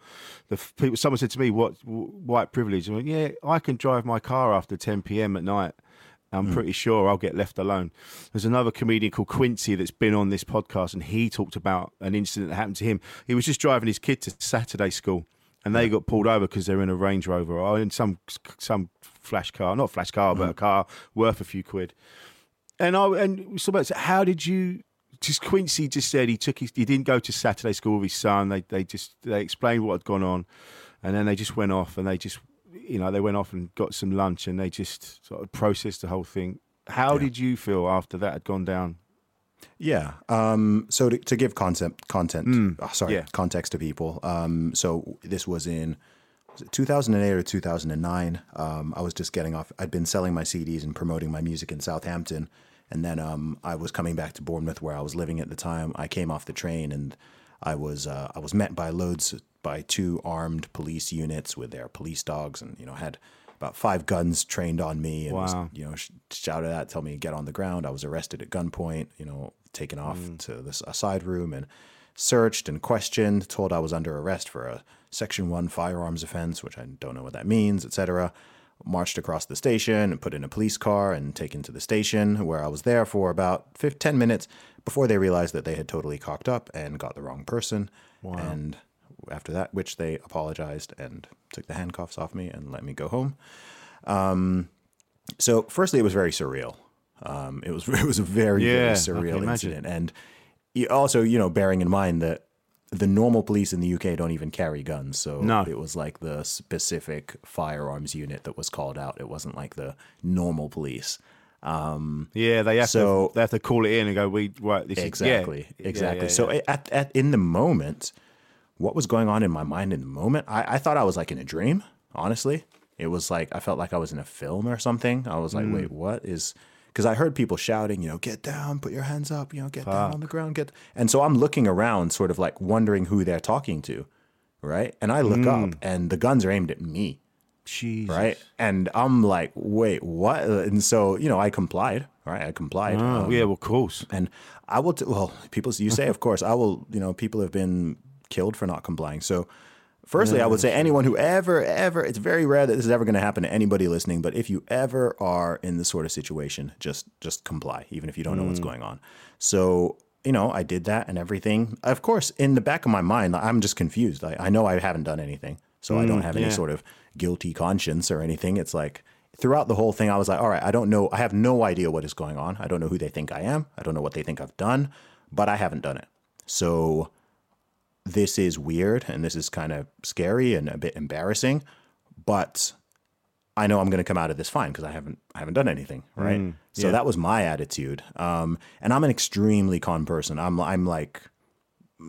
The people, someone said to me, "What white privilege?" I went, "Yeah, I can drive my car after 10 p.m. at night." I'm hmm. pretty sure I'll get left alone. There's another comedian called Quincy that's been on this podcast, and he talked about an incident that happened to him. He was just driving his kid to Saturday school, and they got pulled over because they're in a Range Rover or in some some flash car, not flash car, but a hmm. car worth a few quid. And I and somebody said, how did you? Just Quincy just said he took his he didn't go to Saturday school with his son. They they just they explained what had gone on, and then they just went off and they just you know they went off and got some lunch and they just sort of processed the whole thing How did you feel after that had gone down? Yeah. Um, so to, to give concept content, oh, sorry, yeah. context to people. Um, so this was in was 2008 or 2009. Um, I was just getting off. I'd been selling my CDs and promoting my music in Southampton, and then um, I was coming back to Bournemouth, where I was living at the time. I came off the train and I was uh, I was met by loads by two armed police units with their police dogs, and you know had about five guns trained on me, and was, you know sh- shouted at, tell me to get on the ground. I was arrested at gunpoint, you know, taken off to this a side room and searched and questioned, told I was under arrest for a Section One firearms offense, which I don't know what that means, etc. Marched across the station and put in a police car and taken to the station, where I was there for about fif- 10 minutes before they realized that they had totally cocked up and got the wrong person. Wow. And after that, which they apologized and took the handcuffs off me and let me go home. Um, so, firstly, it was very surreal. Um, it was it was a very Yeah, very surreal incident, and you also you know bearing in mind that the normal police in the UK don't even carry guns, so No. it was like the specific firearms unit that was called out. It wasn't like the normal police. Um, Yeah, they have So- to they have to call it in and go. We right this exactly, is yeah. exactly. Yeah, yeah, so. At, at in the moment, what was going on in my mind in the moment? I, I thought I was like in a dream. Honestly, it was like I felt like I was in a film or something. I was like, Mm. wait, what is? Because I heard people shouting, you know, get down, put your hands up, you know, get down on the ground, get. And so I'm looking around, sort of like wondering who they're talking to, right? And I look Mm. up, and the guns are aimed at me Jesus. right? And I'm like, wait, what? And so, you know, I complied, right? I complied. Oh, Um, yeah, well, of course. And I will, t- well, people, you say, of course, I will, you know, people have been killed for not complying. So, firstly, I would say anyone who ever, ever, it's very rare that this is ever going to happen to anybody listening, but if you ever are in this sort of situation, just, just comply, even if you don't know what's mm. going on. So, you know, I did that and everything. Of course, in the back of my mind, I'm just confused. I, I know I haven't done anything. So I don't mm, have any sort of guilty conscience or anything. It's like throughout the whole thing, I was like, all right, I don't know. I have no idea what is going on. I don't know who they think I am. I don't know what they think I've done, but I haven't done it. So this is weird and this is kind of scary and a bit embarrassing, but I know I'm going to come out of this fine because I haven't I haven't done anything, right? so that was my attitude. Um, and I'm an extremely con person. I'm I'm like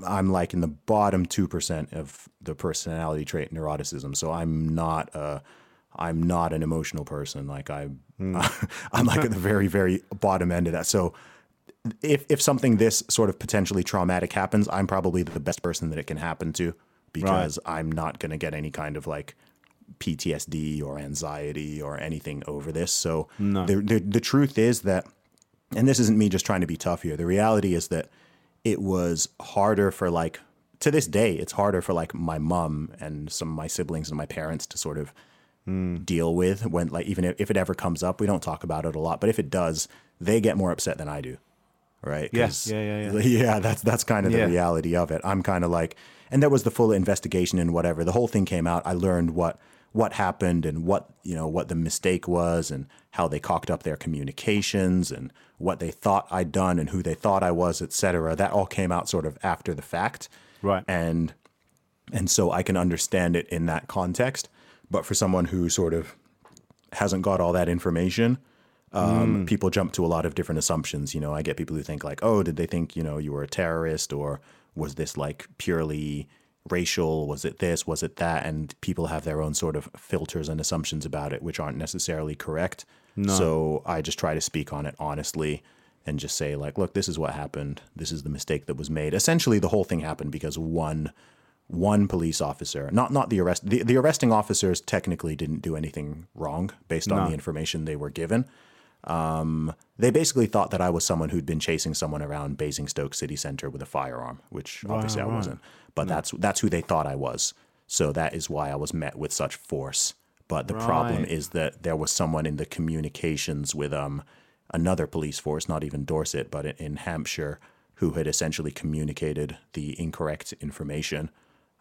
I'm like in the bottom two percent of the personality trait neuroticism. So I'm not a I'm not an emotional person. Like I I'm like at the very very bottom end of that. So if if something this sort of potentially traumatic happens, I'm probably the best person that it can happen to because I'm not going to get any kind of like PTSD or anxiety or anything over this. So the, the the truth is that and this isn't me just trying to be tough here. The reality is that it was harder for like to this day, it's harder for like my mom and some of my siblings and my parents to sort of hmm. deal with when like even if, if it ever comes up, we don't talk about it a lot, but if it does, they get more upset than I do. Right? Yeah, yeah, yeah, yeah. yeah, that's that's kind of Yeah. the reality of it. I'm kind of like, and there was the full investigation and whatever. The whole thing came out. I learned what what happened and what you know what the mistake was and how they cocked up their communications and what they thought I'd done and who they thought I was, etc. That all came out sort of after the fact, Right. and and so I can understand it in that context. But for someone who sort of hasn't got all that information, um, people jump to a lot of different assumptions. You know, I get people who think like, oh, did they think you know you were a terrorist or was this like purely racial? Was it this? Was it that? And people have their own sort of filters and assumptions about it, which aren't necessarily correct. So I just try to speak on it honestly and just say like, look, this is what happened. This is the mistake that was made. Essentially, the whole thing happened because one one police officer, not not the arrest, the, the arresting officers technically didn't do anything wrong based on the information they were given. Um, they basically thought that I was someone who'd been chasing someone around Basingstoke city center with a firearm, which obviously I wasn't. But that's that's who they thought I was. So that is why I was met with such force. But the problem is that there was someone in the communications with um another police force, not even Dorset, but in, in Hampshire, who had essentially communicated the incorrect information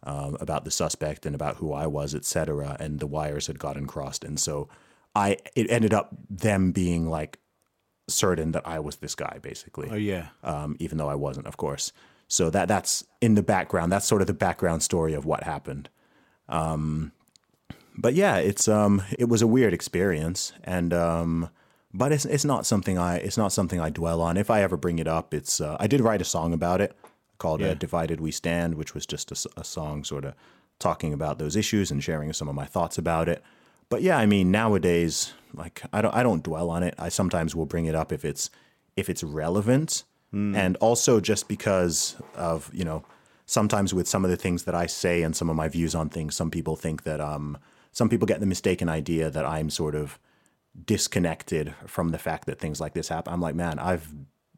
um, about the suspect and about who I was, etc. And the wires had gotten crossed, and so I it ended up them being like certain that I was this guy, basically. Oh yeah. Um, even though I wasn't, of course. So that that's in the background. That's sort of the background story of what happened. Um, but yeah, it's um, it was a weird experience, and um, but it's it's not something I it's not something I dwell on. If I ever bring it up, it's uh, I did write a song about it called uh, "Divided We Stand," which was just a song sort of talking about those issues and sharing some of my thoughts about it. But yeah, I mean nowadays, like I don't I don't dwell on it. I sometimes will bring it up if it's if it's relevant, and also just because of you know sometimes with some of the things that I say and some of my views on things, some people think that um some people get the mistaken idea that I'm sort of disconnected from the fact that things like this happen. I'm like, man, I've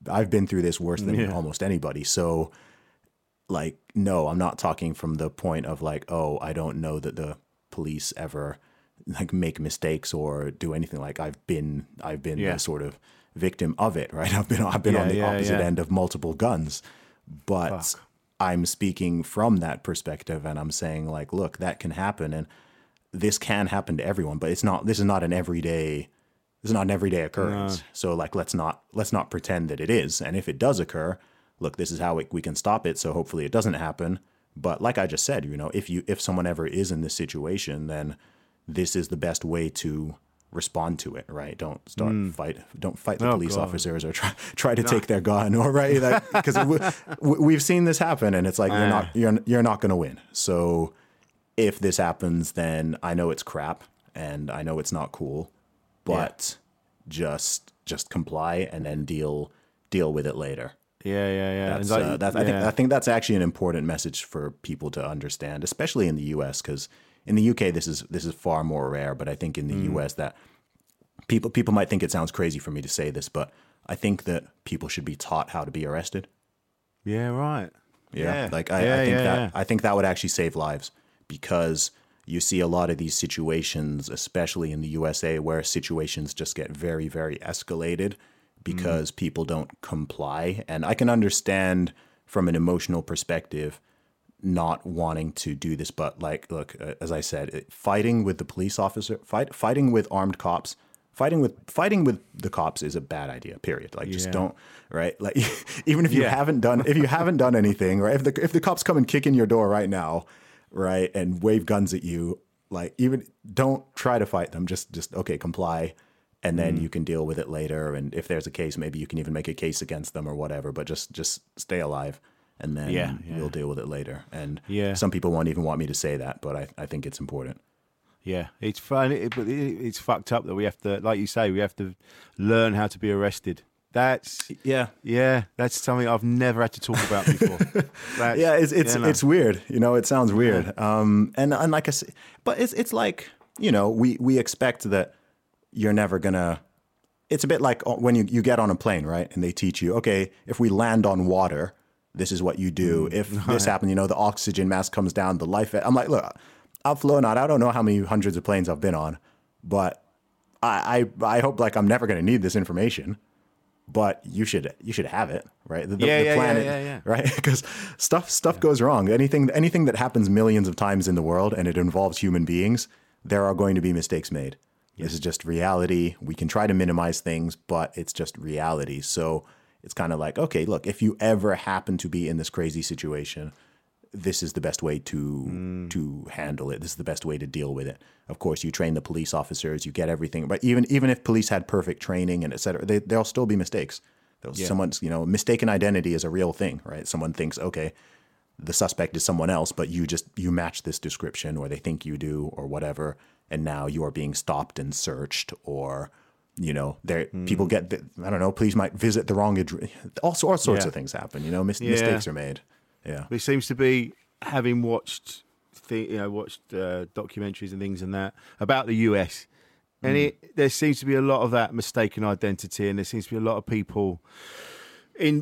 I've been through this worse than Yeah. almost anybody. So like no, I'm not talking from the point of like, oh, I don't know that the police ever like make mistakes or do anything like I've been I've been Yeah. the sort of victim of it, right? I've been I've been on the yeah, opposite yeah. end of multiple guns. But Fuck. I'm speaking from that perspective and I'm saying like, look, that can happen and this can happen to everyone, but it's not this is not an everyday this is not an everyday occurrence. So like let's not let's not pretend that it is. And if it does occur, look, this is how we, we can stop it. So hopefully it doesn't happen. But like I just said, you know, if you if someone ever is in this situation, then this is the best way to respond to it, right? Don't start fight don't fight the Oh, police God. officers or try try to take their gun or right because we, we've seen this happen and it's like you're not you're you're not going to win. So if this happens, then I know it's crap and I know it's not cool, but just just comply and then deal deal with it later. Yeah, yeah, yeah. That's, like- uh, that's I think yeah. I think that's actually an important message for people to understand, especially in the U.S. Because in the UK this is this is far more rare, but I think in the Mm. U.S. that people people might think it sounds crazy for me to say this, but I think that people should be taught how to be arrested. yeah, right. Yeah. Like I, Yeah, I think yeah, that yeah. I think that would actually save lives because you see a lot of these situations, especially in the USA, where situations just get very, very escalated because Mm. people don't comply. And I can understand from an emotional perspective not wanting to do this, but like, look, uh, as I said, fighting with the police officer, fight, fighting with armed cops, fighting with fighting with the cops is a bad idea. Period. Like, just Yeah. don't right. Like, even if you Yeah. haven't done if you haven't done anything, right? If the if the cops come and kick in your door right now, right, and wave guns at you, like, even don't try to fight them. Just just okay, comply. And Mm. then you can deal with it later. And if there's a case, maybe you can even make a case against them or whatever. But just just stay alive, and then Yeah, yeah. we'll deal with it later. And Yeah. some people won't even want me to say that, but I, I think it's important. Yeah, it's fun, it, but it, it's fucked up that we have to, like you say, we have to learn how to be arrested. That's Yeah. yeah, that's something I've never had to talk about before. Yeah, it's it's you know. it's weird. You know, it sounds weird. Um, and and like I say, but it's it's like you know, we we expect that you're never gonna. It's a bit like uh, when you you get on a plane, right? And they teach you, okay, if we land on water, this is what you do. Mm-hmm. If this happened, you know, the oxygen mask comes down, the life. I'm like, look, I've flown out. I don't know how many hundreds of planes I've been on, but I I, I hope like I'm never gonna need this information but you should you should have it right the, the- Yeah, the yeah, yeah, planet yeah, yeah. right because stuff stuff goes wrong anything anything that happens millions of times in the world and it involves human beings there are going to be mistakes made this is just reality we can try to minimize things but it's just reality so it's kind of like okay look if you ever happen to be in this crazy situation this is the best way to mm. to handle it. This is the best way to deal with it. Of course, you train the police officers, you get everything, but even even if police had perfect training and et cetera, they, there'll still be mistakes. There'll, Someone's you know mistaken identity is a real thing, right? Someone thinks okay, the suspect is someone else, but you just you match this description, or they think you do, or whatever, and now you are being stopped and searched, or you know, there people mm. get the, I don't know, police might visit the wrong address. All, all sorts Yeah. of things happen. You know, mis- Yeah. mistakes are made. Yeah. It seems to be having watched, th- you know, watched uh, documentaries and things and that about the US, and mm. it there seems to be a lot of that mistaken identity, and there seems to be a lot of people in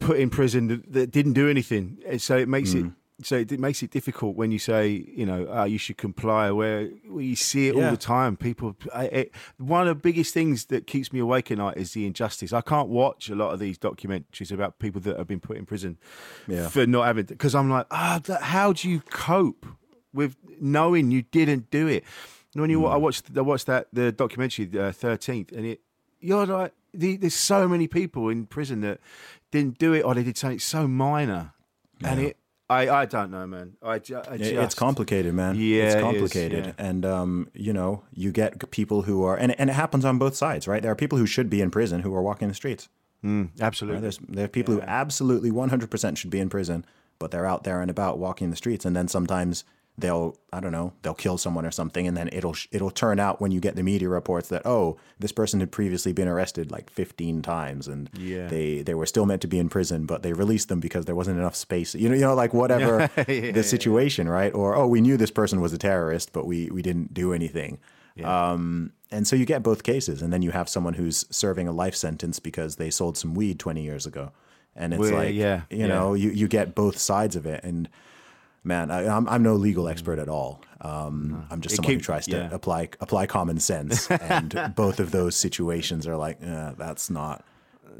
put in prison that, that didn't do anything. And So it makes it. Mm. So it makes it difficult when you say, you know, oh, you should comply. Where, you see it all the time. People, it, one of the biggest things that keeps me awake at night is the injustice. I can't watch a lot of these documentaries about people that have been put in prison Yeah. for not having because I'm like, ah, that how do you cope with knowing you didn't do it? And when you Hmm. I watched I watched that the documentary Thirteenth, and it you're like, the, there's so many people in prison that didn't do it or they did something so minor, and it I, I don't know, man. I, ju- I just, it's complicated, man. Yeah, it's it is, complicated, yeah. and um, you know, you get people who are, and and it happens on both sides, right? There are people who should be in prison who are walking the streets. Mm, Right? absolutely. There's there are people who absolutely 100% should be in prison, but they're out there and about walking the streets, and then sometimes they'll I don't know they'll kill someone or something, and then it'll it'll turn out when you get the media reports that oh this person had previously been arrested like 15 times, and Yeah. they they were still meant to be in prison, but they released them because there wasn't enough space. You know you know like whatever Yeah, the situation, right? Or oh we knew this person was a terrorist, but we we didn't do anything. Um, and so you get both cases, and then you have someone who's serving a life sentence because they sold some weed 20 years ago. And it's Well, like, yeah, you yeah. know, you, you get both sides of it. And man, I, I'm, I'm no legal expert at all. Um, I'm just It someone who tries to yeah. apply apply common sense. And both of those situations are like, eh, that's not,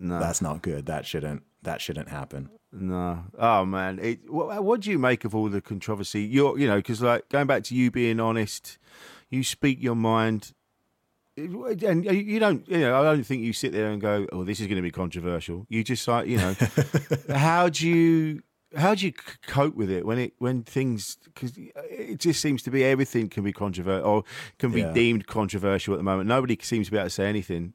no. that's not good. That shouldn't, that shouldn't happen. No. Oh man. It, what, what do you make of all the controversy? You're, you know, because like going back to you being honest, you speak your mind, and you don't. You know, I don't think you sit there and go, "Oh, this is going to be controversial." You just like, you know, how do you how do you c- cope with it when it when things because it just seems to be everything can be controversial or can be Yeah. deemed controversial at the moment. Nobody seems to be able to say anything.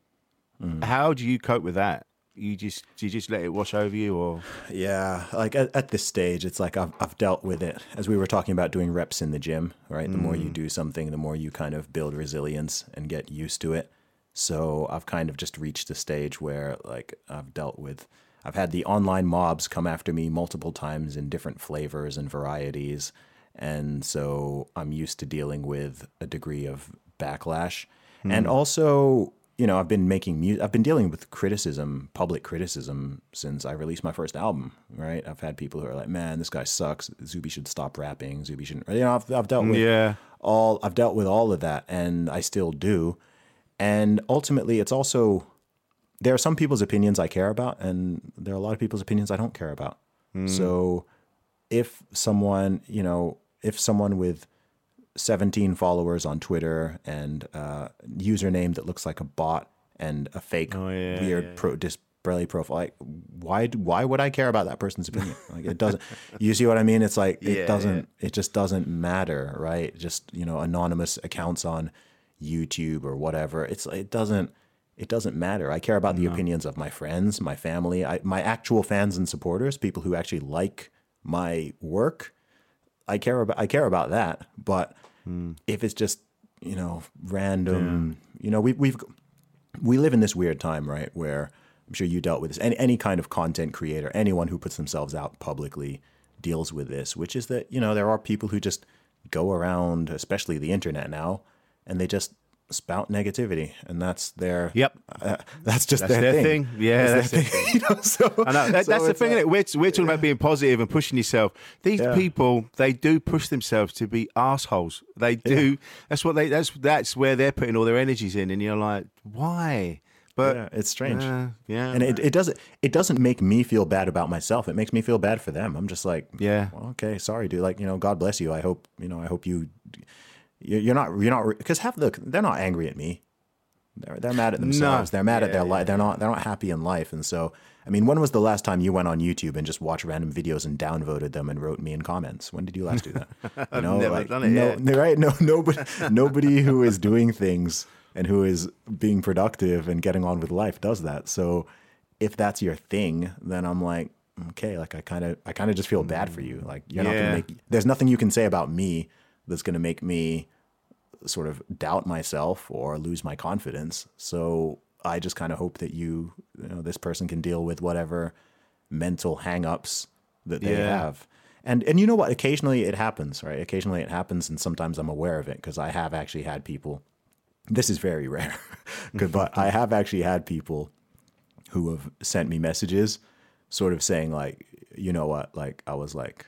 Mm. How do you cope with that? You just do you just let it wash over you, or Yeah, like at, at this stage, it's like I've, I've dealt with it. As we were talking about doing reps in the gym, right? The more you do something, the more you kind of build resilience and get used to it. So I've kind of just reached a stage where like I've dealt with, I've had the online mobs come after me multiple times in different flavors and varieties. And so I'm used to dealing with a degree of backlash. Hmm. And also, you know, I've been making music, I've been dealing with criticism, public criticism since I released my first album, right? I've had people who are like, man, this guy sucks. Zuby should stop rapping. Zuby shouldn't, you know, I've, I've dealt with Yeah. all, I've dealt with all of that and I still do. And ultimately, it's also, there are some people's opinions I care about, and there are a lot of people's opinions I don't care about. So if someone, you know, if someone with 17 followers on Twitter and uh, username that looks like a bot and a fake Oh, yeah, weird yeah, pro display profile, like why why would I care about that person's opinion? Like it doesn't. you see what I mean? It's like it Yeah, doesn't. It just doesn't matter, right? Just you know, anonymous accounts on YouTube or whatever. It's it doesn't. It doesn't matter. I care about the opinions of my friends, my family, I, my actual fans and supporters, people who actually like my work. I care about I care about that. But hmm. if it's just you know random, you know we we've we live in this weird time, right? Where I'm sure you dealt with this. Any any kind of content creator, anyone who puts themselves out publicly deals with this, which is that you know there are people who just go around, especially the internet now, and they just spout negativity, and that's their Yep. uh, that's just That's their, their thing. thing. Yeah, That's that's their thing. you know, so I know that, so that's the thing. like- we're we're talking about being positive and pushing yourself. These Yeah. people, they do push themselves to be assholes. They do. That's what they. That's that's where they're putting all their energies in, and you're like, why? But yeah, it's strange. uh, yeah, and it, it doesn't it doesn't make me feel bad about myself. It makes me feel bad for them. I'm just like, Yeah. well, okay, sorry, dude. Like, you know, God bless you. I hope you know. I hope you- you're not you're not because half the they're not angry at me. They're they're mad at themselves. They're mad at their life. They're not they're not happy in life. And so, I mean, when was the last time you went on YouTube and just watched random videos and downvoted them and wrote me in comments? When did you last do that? You know, never done it no, right? No, nobody, nobody who is doing things and who is being productive and getting on with life does that. So, if that's your thing, then I'm like, okay, like I kind of, I kind of just feel bad for you. Like you're not gonna make. There's nothing you can say about me that's gonna make me sort of doubt myself or lose my confidence. So I just kind of hope that you, you know, this person can deal with whatever mental hangups that they Yeah. have. And and you know what? Occasionally it happens, right? Occasionally it happens, and sometimes I'm aware of it because I have actually had people. This is very rare, but I have actually had people who have sent me messages, sort of saying like, you know what, like I was like,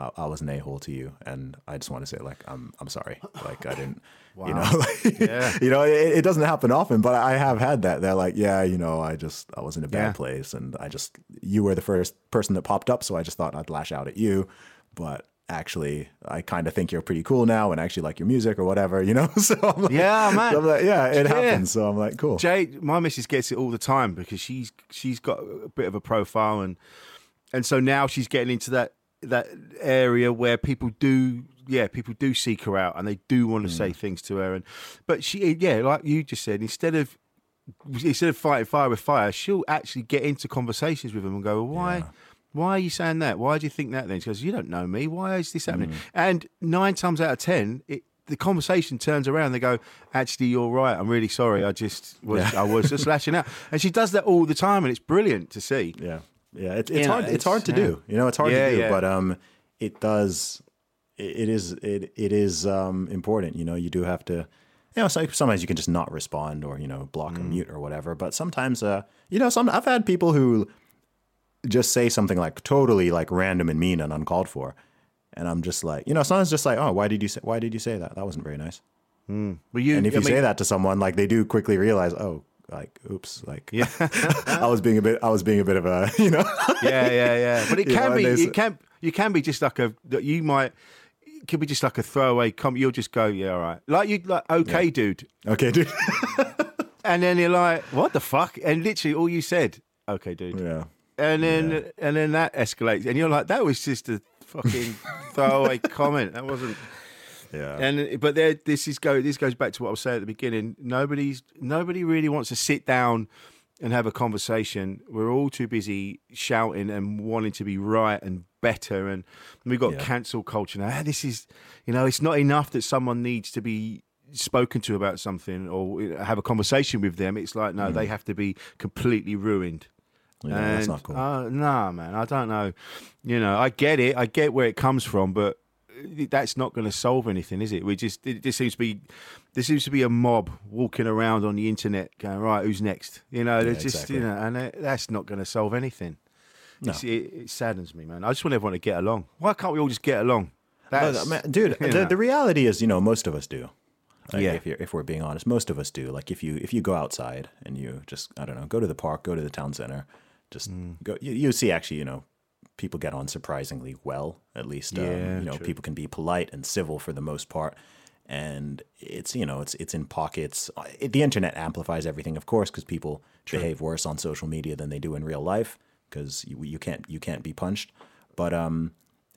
I, I was an a hole to you, and I just want to say like, I'm I'm sorry, like I didn't, you know, like, you know, it, it doesn't happen often, but I have had that. They're like, yeah, you know, I just I was in a bad Yeah. place, and I just you were the first person that popped up, so I just thought I'd lash out at you, but. Actually, I kind of think you're pretty cool now, and actually like your music or whatever, you know. So I'm like, Yeah, man. so I'm like, yeah, it Yeah. happens. So I'm like, cool. Jay, my missus gets it all the time because she's she's got a bit of a profile and and so now she's getting into that that area where people do yeah people do seek her out and they do want to Hmm. say things to her and but she yeah like you just said instead of instead of fighting fire with fire she'll actually get into conversations with them and go well, why why are you saying that why do you think that then she goes you don't know me why is this happening and nine times out of ten it the conversation turns around. They go, "Actually, you're right. I'm really sorry. I just was, I was just lashing out." And she does that all the time, and it's brilliant to see. Yeah, yeah. It's, it's know, hard. It's, it's- hard to yeah. do. You know, it's hard Yeah, to do. yeah. But um, it does. It, it is. It it is um important. You know, you do have to. You know, so- sometimes you can just not respond or you know block Mm. or mute or whatever. But sometimes, uh, you know, some I've had people who just say something like totally like random and mean and uncalled for, and I'm just like, you know, sometimes just like, oh, why did you say? Why did you say that? That wasn't very nice. But you, and if I you say that to someone, like they do quickly realize, oh, like, oops, like, Yeah. I was being a bit, I was being a bit of a, you know, yeah, yeah, yeah. But it You can know, be, it can, you can be just like a, you might, it could be just like a throwaway comment. You'll just go, yeah, all right. Like you, like, okay, dude. okay, dude. And then you're like, what the fuck? And literally all you said, okay, dude. yeah. And then, and then that escalates. And you're like, that was just a fucking throwaway comment. That wasn't. Yeah. And but there, this is go. This goes back to what I was saying at the beginning. Nobody's nobody really wants to sit down and have a conversation. We're all too busy shouting and wanting to be right and better. And we've got Yeah. cancel culture now. Ah, This is, you know, it's not enough that someone needs to be spoken to about something or have a conversation with them. It's like no, they have to be completely ruined. Mm. Yeah, that's not cool. Uh, nah, man, I don't know. You know, I get it. I get where it comes from, but that's not going to solve anything, is it? We just it, there seems to be there seems to be a mob walking around on the internet going right, who's next? You know, there's just exactly. you know, and uh, that's not going to solve anything. No. It's, it, it saddens me, man. I just want everyone to get along. Why can't we all just get along? That's, uh, man, dude, the, know. the reality is, you know, most of us do. Like, Yeah. If, you're, if we're being honest, most of us do. Like if you if you go outside and you just I don't know, go to the park, go to the town center, just Mm. go. You, you see, actually, you know, people get on surprisingly well. At least, um, Yeah, you know, true. people can be polite and civil for the most part. And it's you know it's it's in pockets. It, the internet amplifies everything, of course, because people behave worse on social media than they do in real life. Because you, you can't you can't be punched. But um,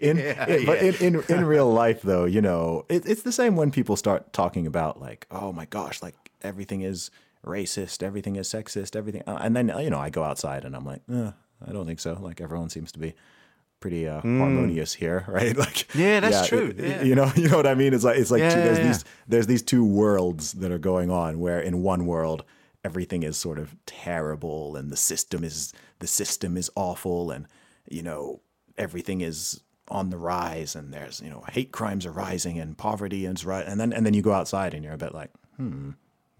in, in- but in, in in real life though you know it, it's the same when people start talking about like oh my gosh like everything is racist everything is sexist everything uh, and then you know i go outside and i'm like eh, i don't think so. Like everyone seems to be pretty uh, harmonious here right? Like Mm. Yeah, that's true, it- yeah. you know you know what i mean? It's like it's like Yeah, two, there's yeah, these there's these two worlds that are going on where in one world everything is sort of terrible and the system is the system is awful and you know everything is on the rise and there's you know hate crimes are rising and poverty is right and then and then you go outside and you're a bit like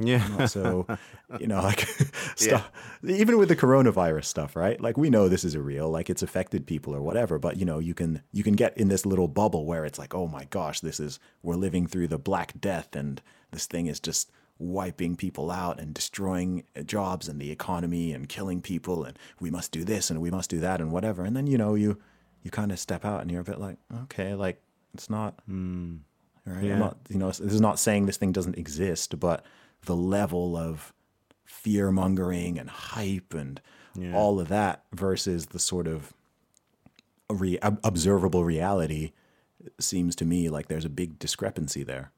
yeah. so you know like stuff even with the coronavirus stuff right like we know this is a real like it's affected people or whatever but you know you can you can get in this little bubble where it's like oh my gosh this is we're living through the black death and this thing is just wiping people out and destroying uh, jobs and the economy and killing people and we must do this and we must do that and whatever and then you know you you kind of step out and you're a bit like okay like it's not hmm. right? Yeah. I'm not, you know, this is not saying this thing doesn't exist, but the level of fear mongering and hype and all of that versus the sort of re- observable reality seems to me like there's a big discrepancy there.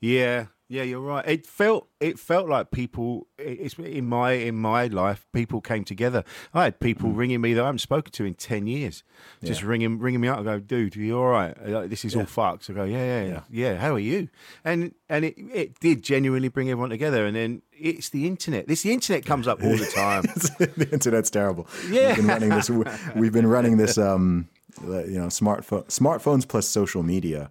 Yeah, yeah, you're right. It felt it felt like people. It's in my in my life. People came together. I had people ringing me that I haven't spoken to in ten years, just Yeah. ringing ringing me up. I go, dude, are you all right? Like, this is all fucked. I go, yeah, yeah, yeah, yeah. How are you? And and it it did genuinely bring everyone together. And then it's the internet. This the internet comes up all the time. the internet's terrible. Yeah. We've been running this. We've been running this. Um, you know, smartphone, smartphones plus social media.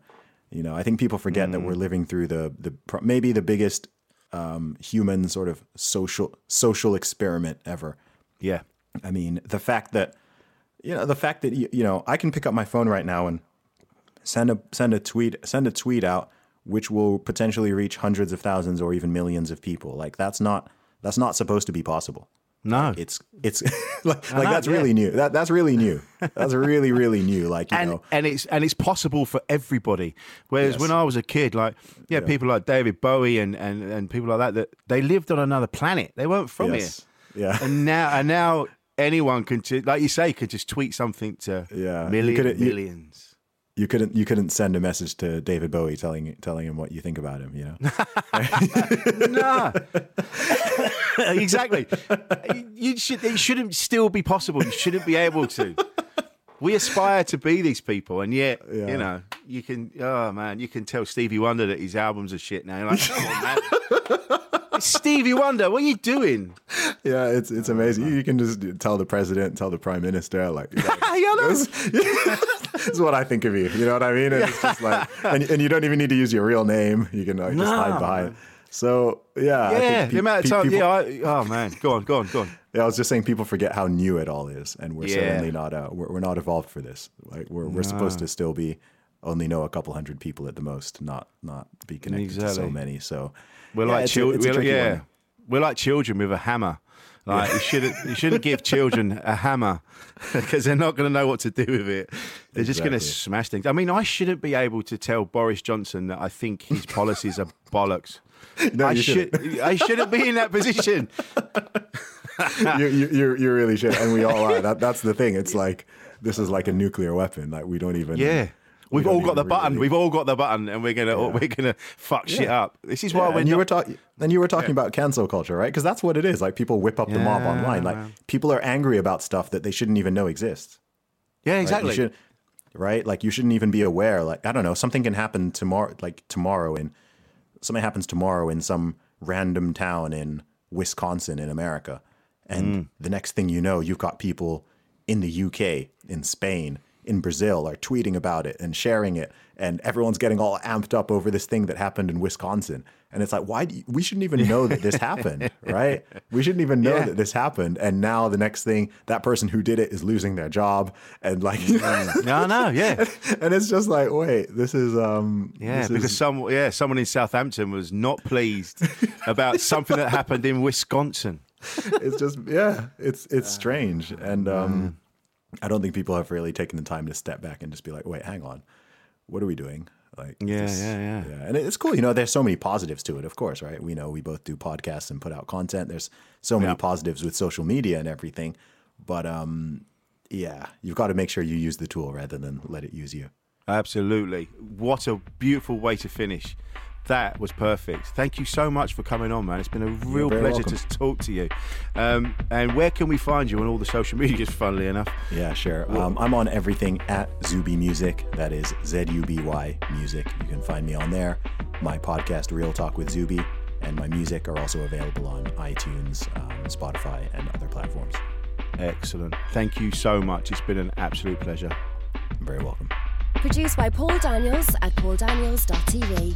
You know, I think people forget that we're living through the the maybe the biggest um, human sort of social social experiment ever. yeah, I mean, the fact that you know the fact that you, you know I can pick up my phone right now and send a send a tweet send a tweet out which will potentially reach hundreds of thousands or even millions of people. Like that's not that's not supposed to be possible. No, It's it's like, like that's yeah. really new. That that's really new. That's really really new. Like you and know, and it's and it's possible for everybody. Whereas Yes. when I was a kid, like yeah, people like David Bowie and, and, and people like that, that they lived on another planet. They weren't from Yes. here. Yeah. And now and now anyone can, like you say, could just tweet something to Yeah, million, you- millions. You couldn't you couldn't send a message to David Bowie telling telling him what you think about him. You know. nah. exactly. You should. It shouldn't still be possible. You shouldn't be able to. We aspire to be these people, and yet, Yeah. you know, you can. Oh man, you can tell Stevie Wonder that his albums are shit now. You're like, come on, man. Stevie Wonder, what are you doing? Yeah, it's it's amazing. You can just tell the president, tell the prime minister, like, you know, Yeah, this, this is what I think of you. You know what I mean? And it's just like, and, and you don't even need to use your real name. You can like, just No, hide behind. So yeah, I Yeah, think the amount of pe- time. people- yeah, I, oh man, go on, go on, go on. Yeah, I was just saying people forget how new it all is, and we're Yeah. certainly not uh, we're, we're not evolved for this. Like we're we're supposed to still be only know a couple hundred people at the most, not not be connected to so many. So We're yeah, like children. We're, tricky yeah, one. we're like children with a hammer. Like you shouldn't, you shouldn't give children a hammer because they're not going to know what to do with it. They're just going to smash things. I mean, I shouldn't be able to tell Boris Johnson that I think his policies are bollocks. No, I you shouldn't. I shouldn't be in that position. you, you, you, you really should, and we all are. That, that's the thing. It's like this is like a nuclear weapon. Like we don't even. Yeah. We We've all got the button. really- We've all got the button, and we're gonna we're gonna fuck shit up. This is why Yeah, we're you not- were talking, and you were talking about cancel culture, right? Because that's what it is. Like people whip up the mob online. Like people are angry about stuff that they shouldn't even know exists. yeah, exactly. should- right? Like you shouldn't even be aware. Like I don't know, something can happen tomorrow. Like tomorrow in something happens tomorrow in some random town in Wisconsin in America, and Mm. the next thing you know, you've got people in the UK, in Spain, in Brazil are tweeting about it and sharing it, and everyone's getting all amped up over this thing that happened in Wisconsin. And it's like, why? Do you, we shouldn't even know that this happened, right? We shouldn't even know Yeah. that this happened. And now the next thing, that person who did it is losing their job, and like, no, no, yeah. and it's just like, wait, this is um, Yeah, because is, some yeah someone in Southampton was not pleased about something that happened in Wisconsin. it's just yeah, it's it's strange, and um, I don't think people have really taken the time to step back and just be like, wait, hang on, what are we doing? Like, Yeah, this- yeah, yeah. yeah, and it's cool. You know, there's so many positives to it. Of course, right? We know we both do podcasts and put out content. There's so many Yeah. positives with social media and everything, but um, yeah, you've got to make sure you use the tool rather than let it use you. Absolutely, what a beautiful way to finish. That was perfect. Thank you so much for coming on, man. It's been a real pleasure welcome. to talk to you. Um, and where can we find you on all the social medias? Funnily enough, Yeah, sure. Um, I'm on everything at Zuby Music. That is Z U B Y Music. You can find me on there. My podcast, Real Talk with Zuby, and my music are also available on iTunes, um, Spotify, and other platforms. excellent. Thank you so much. It's been an absolute pleasure. You're very welcome. Produced by Paul Daniels at pauldaniels.tv.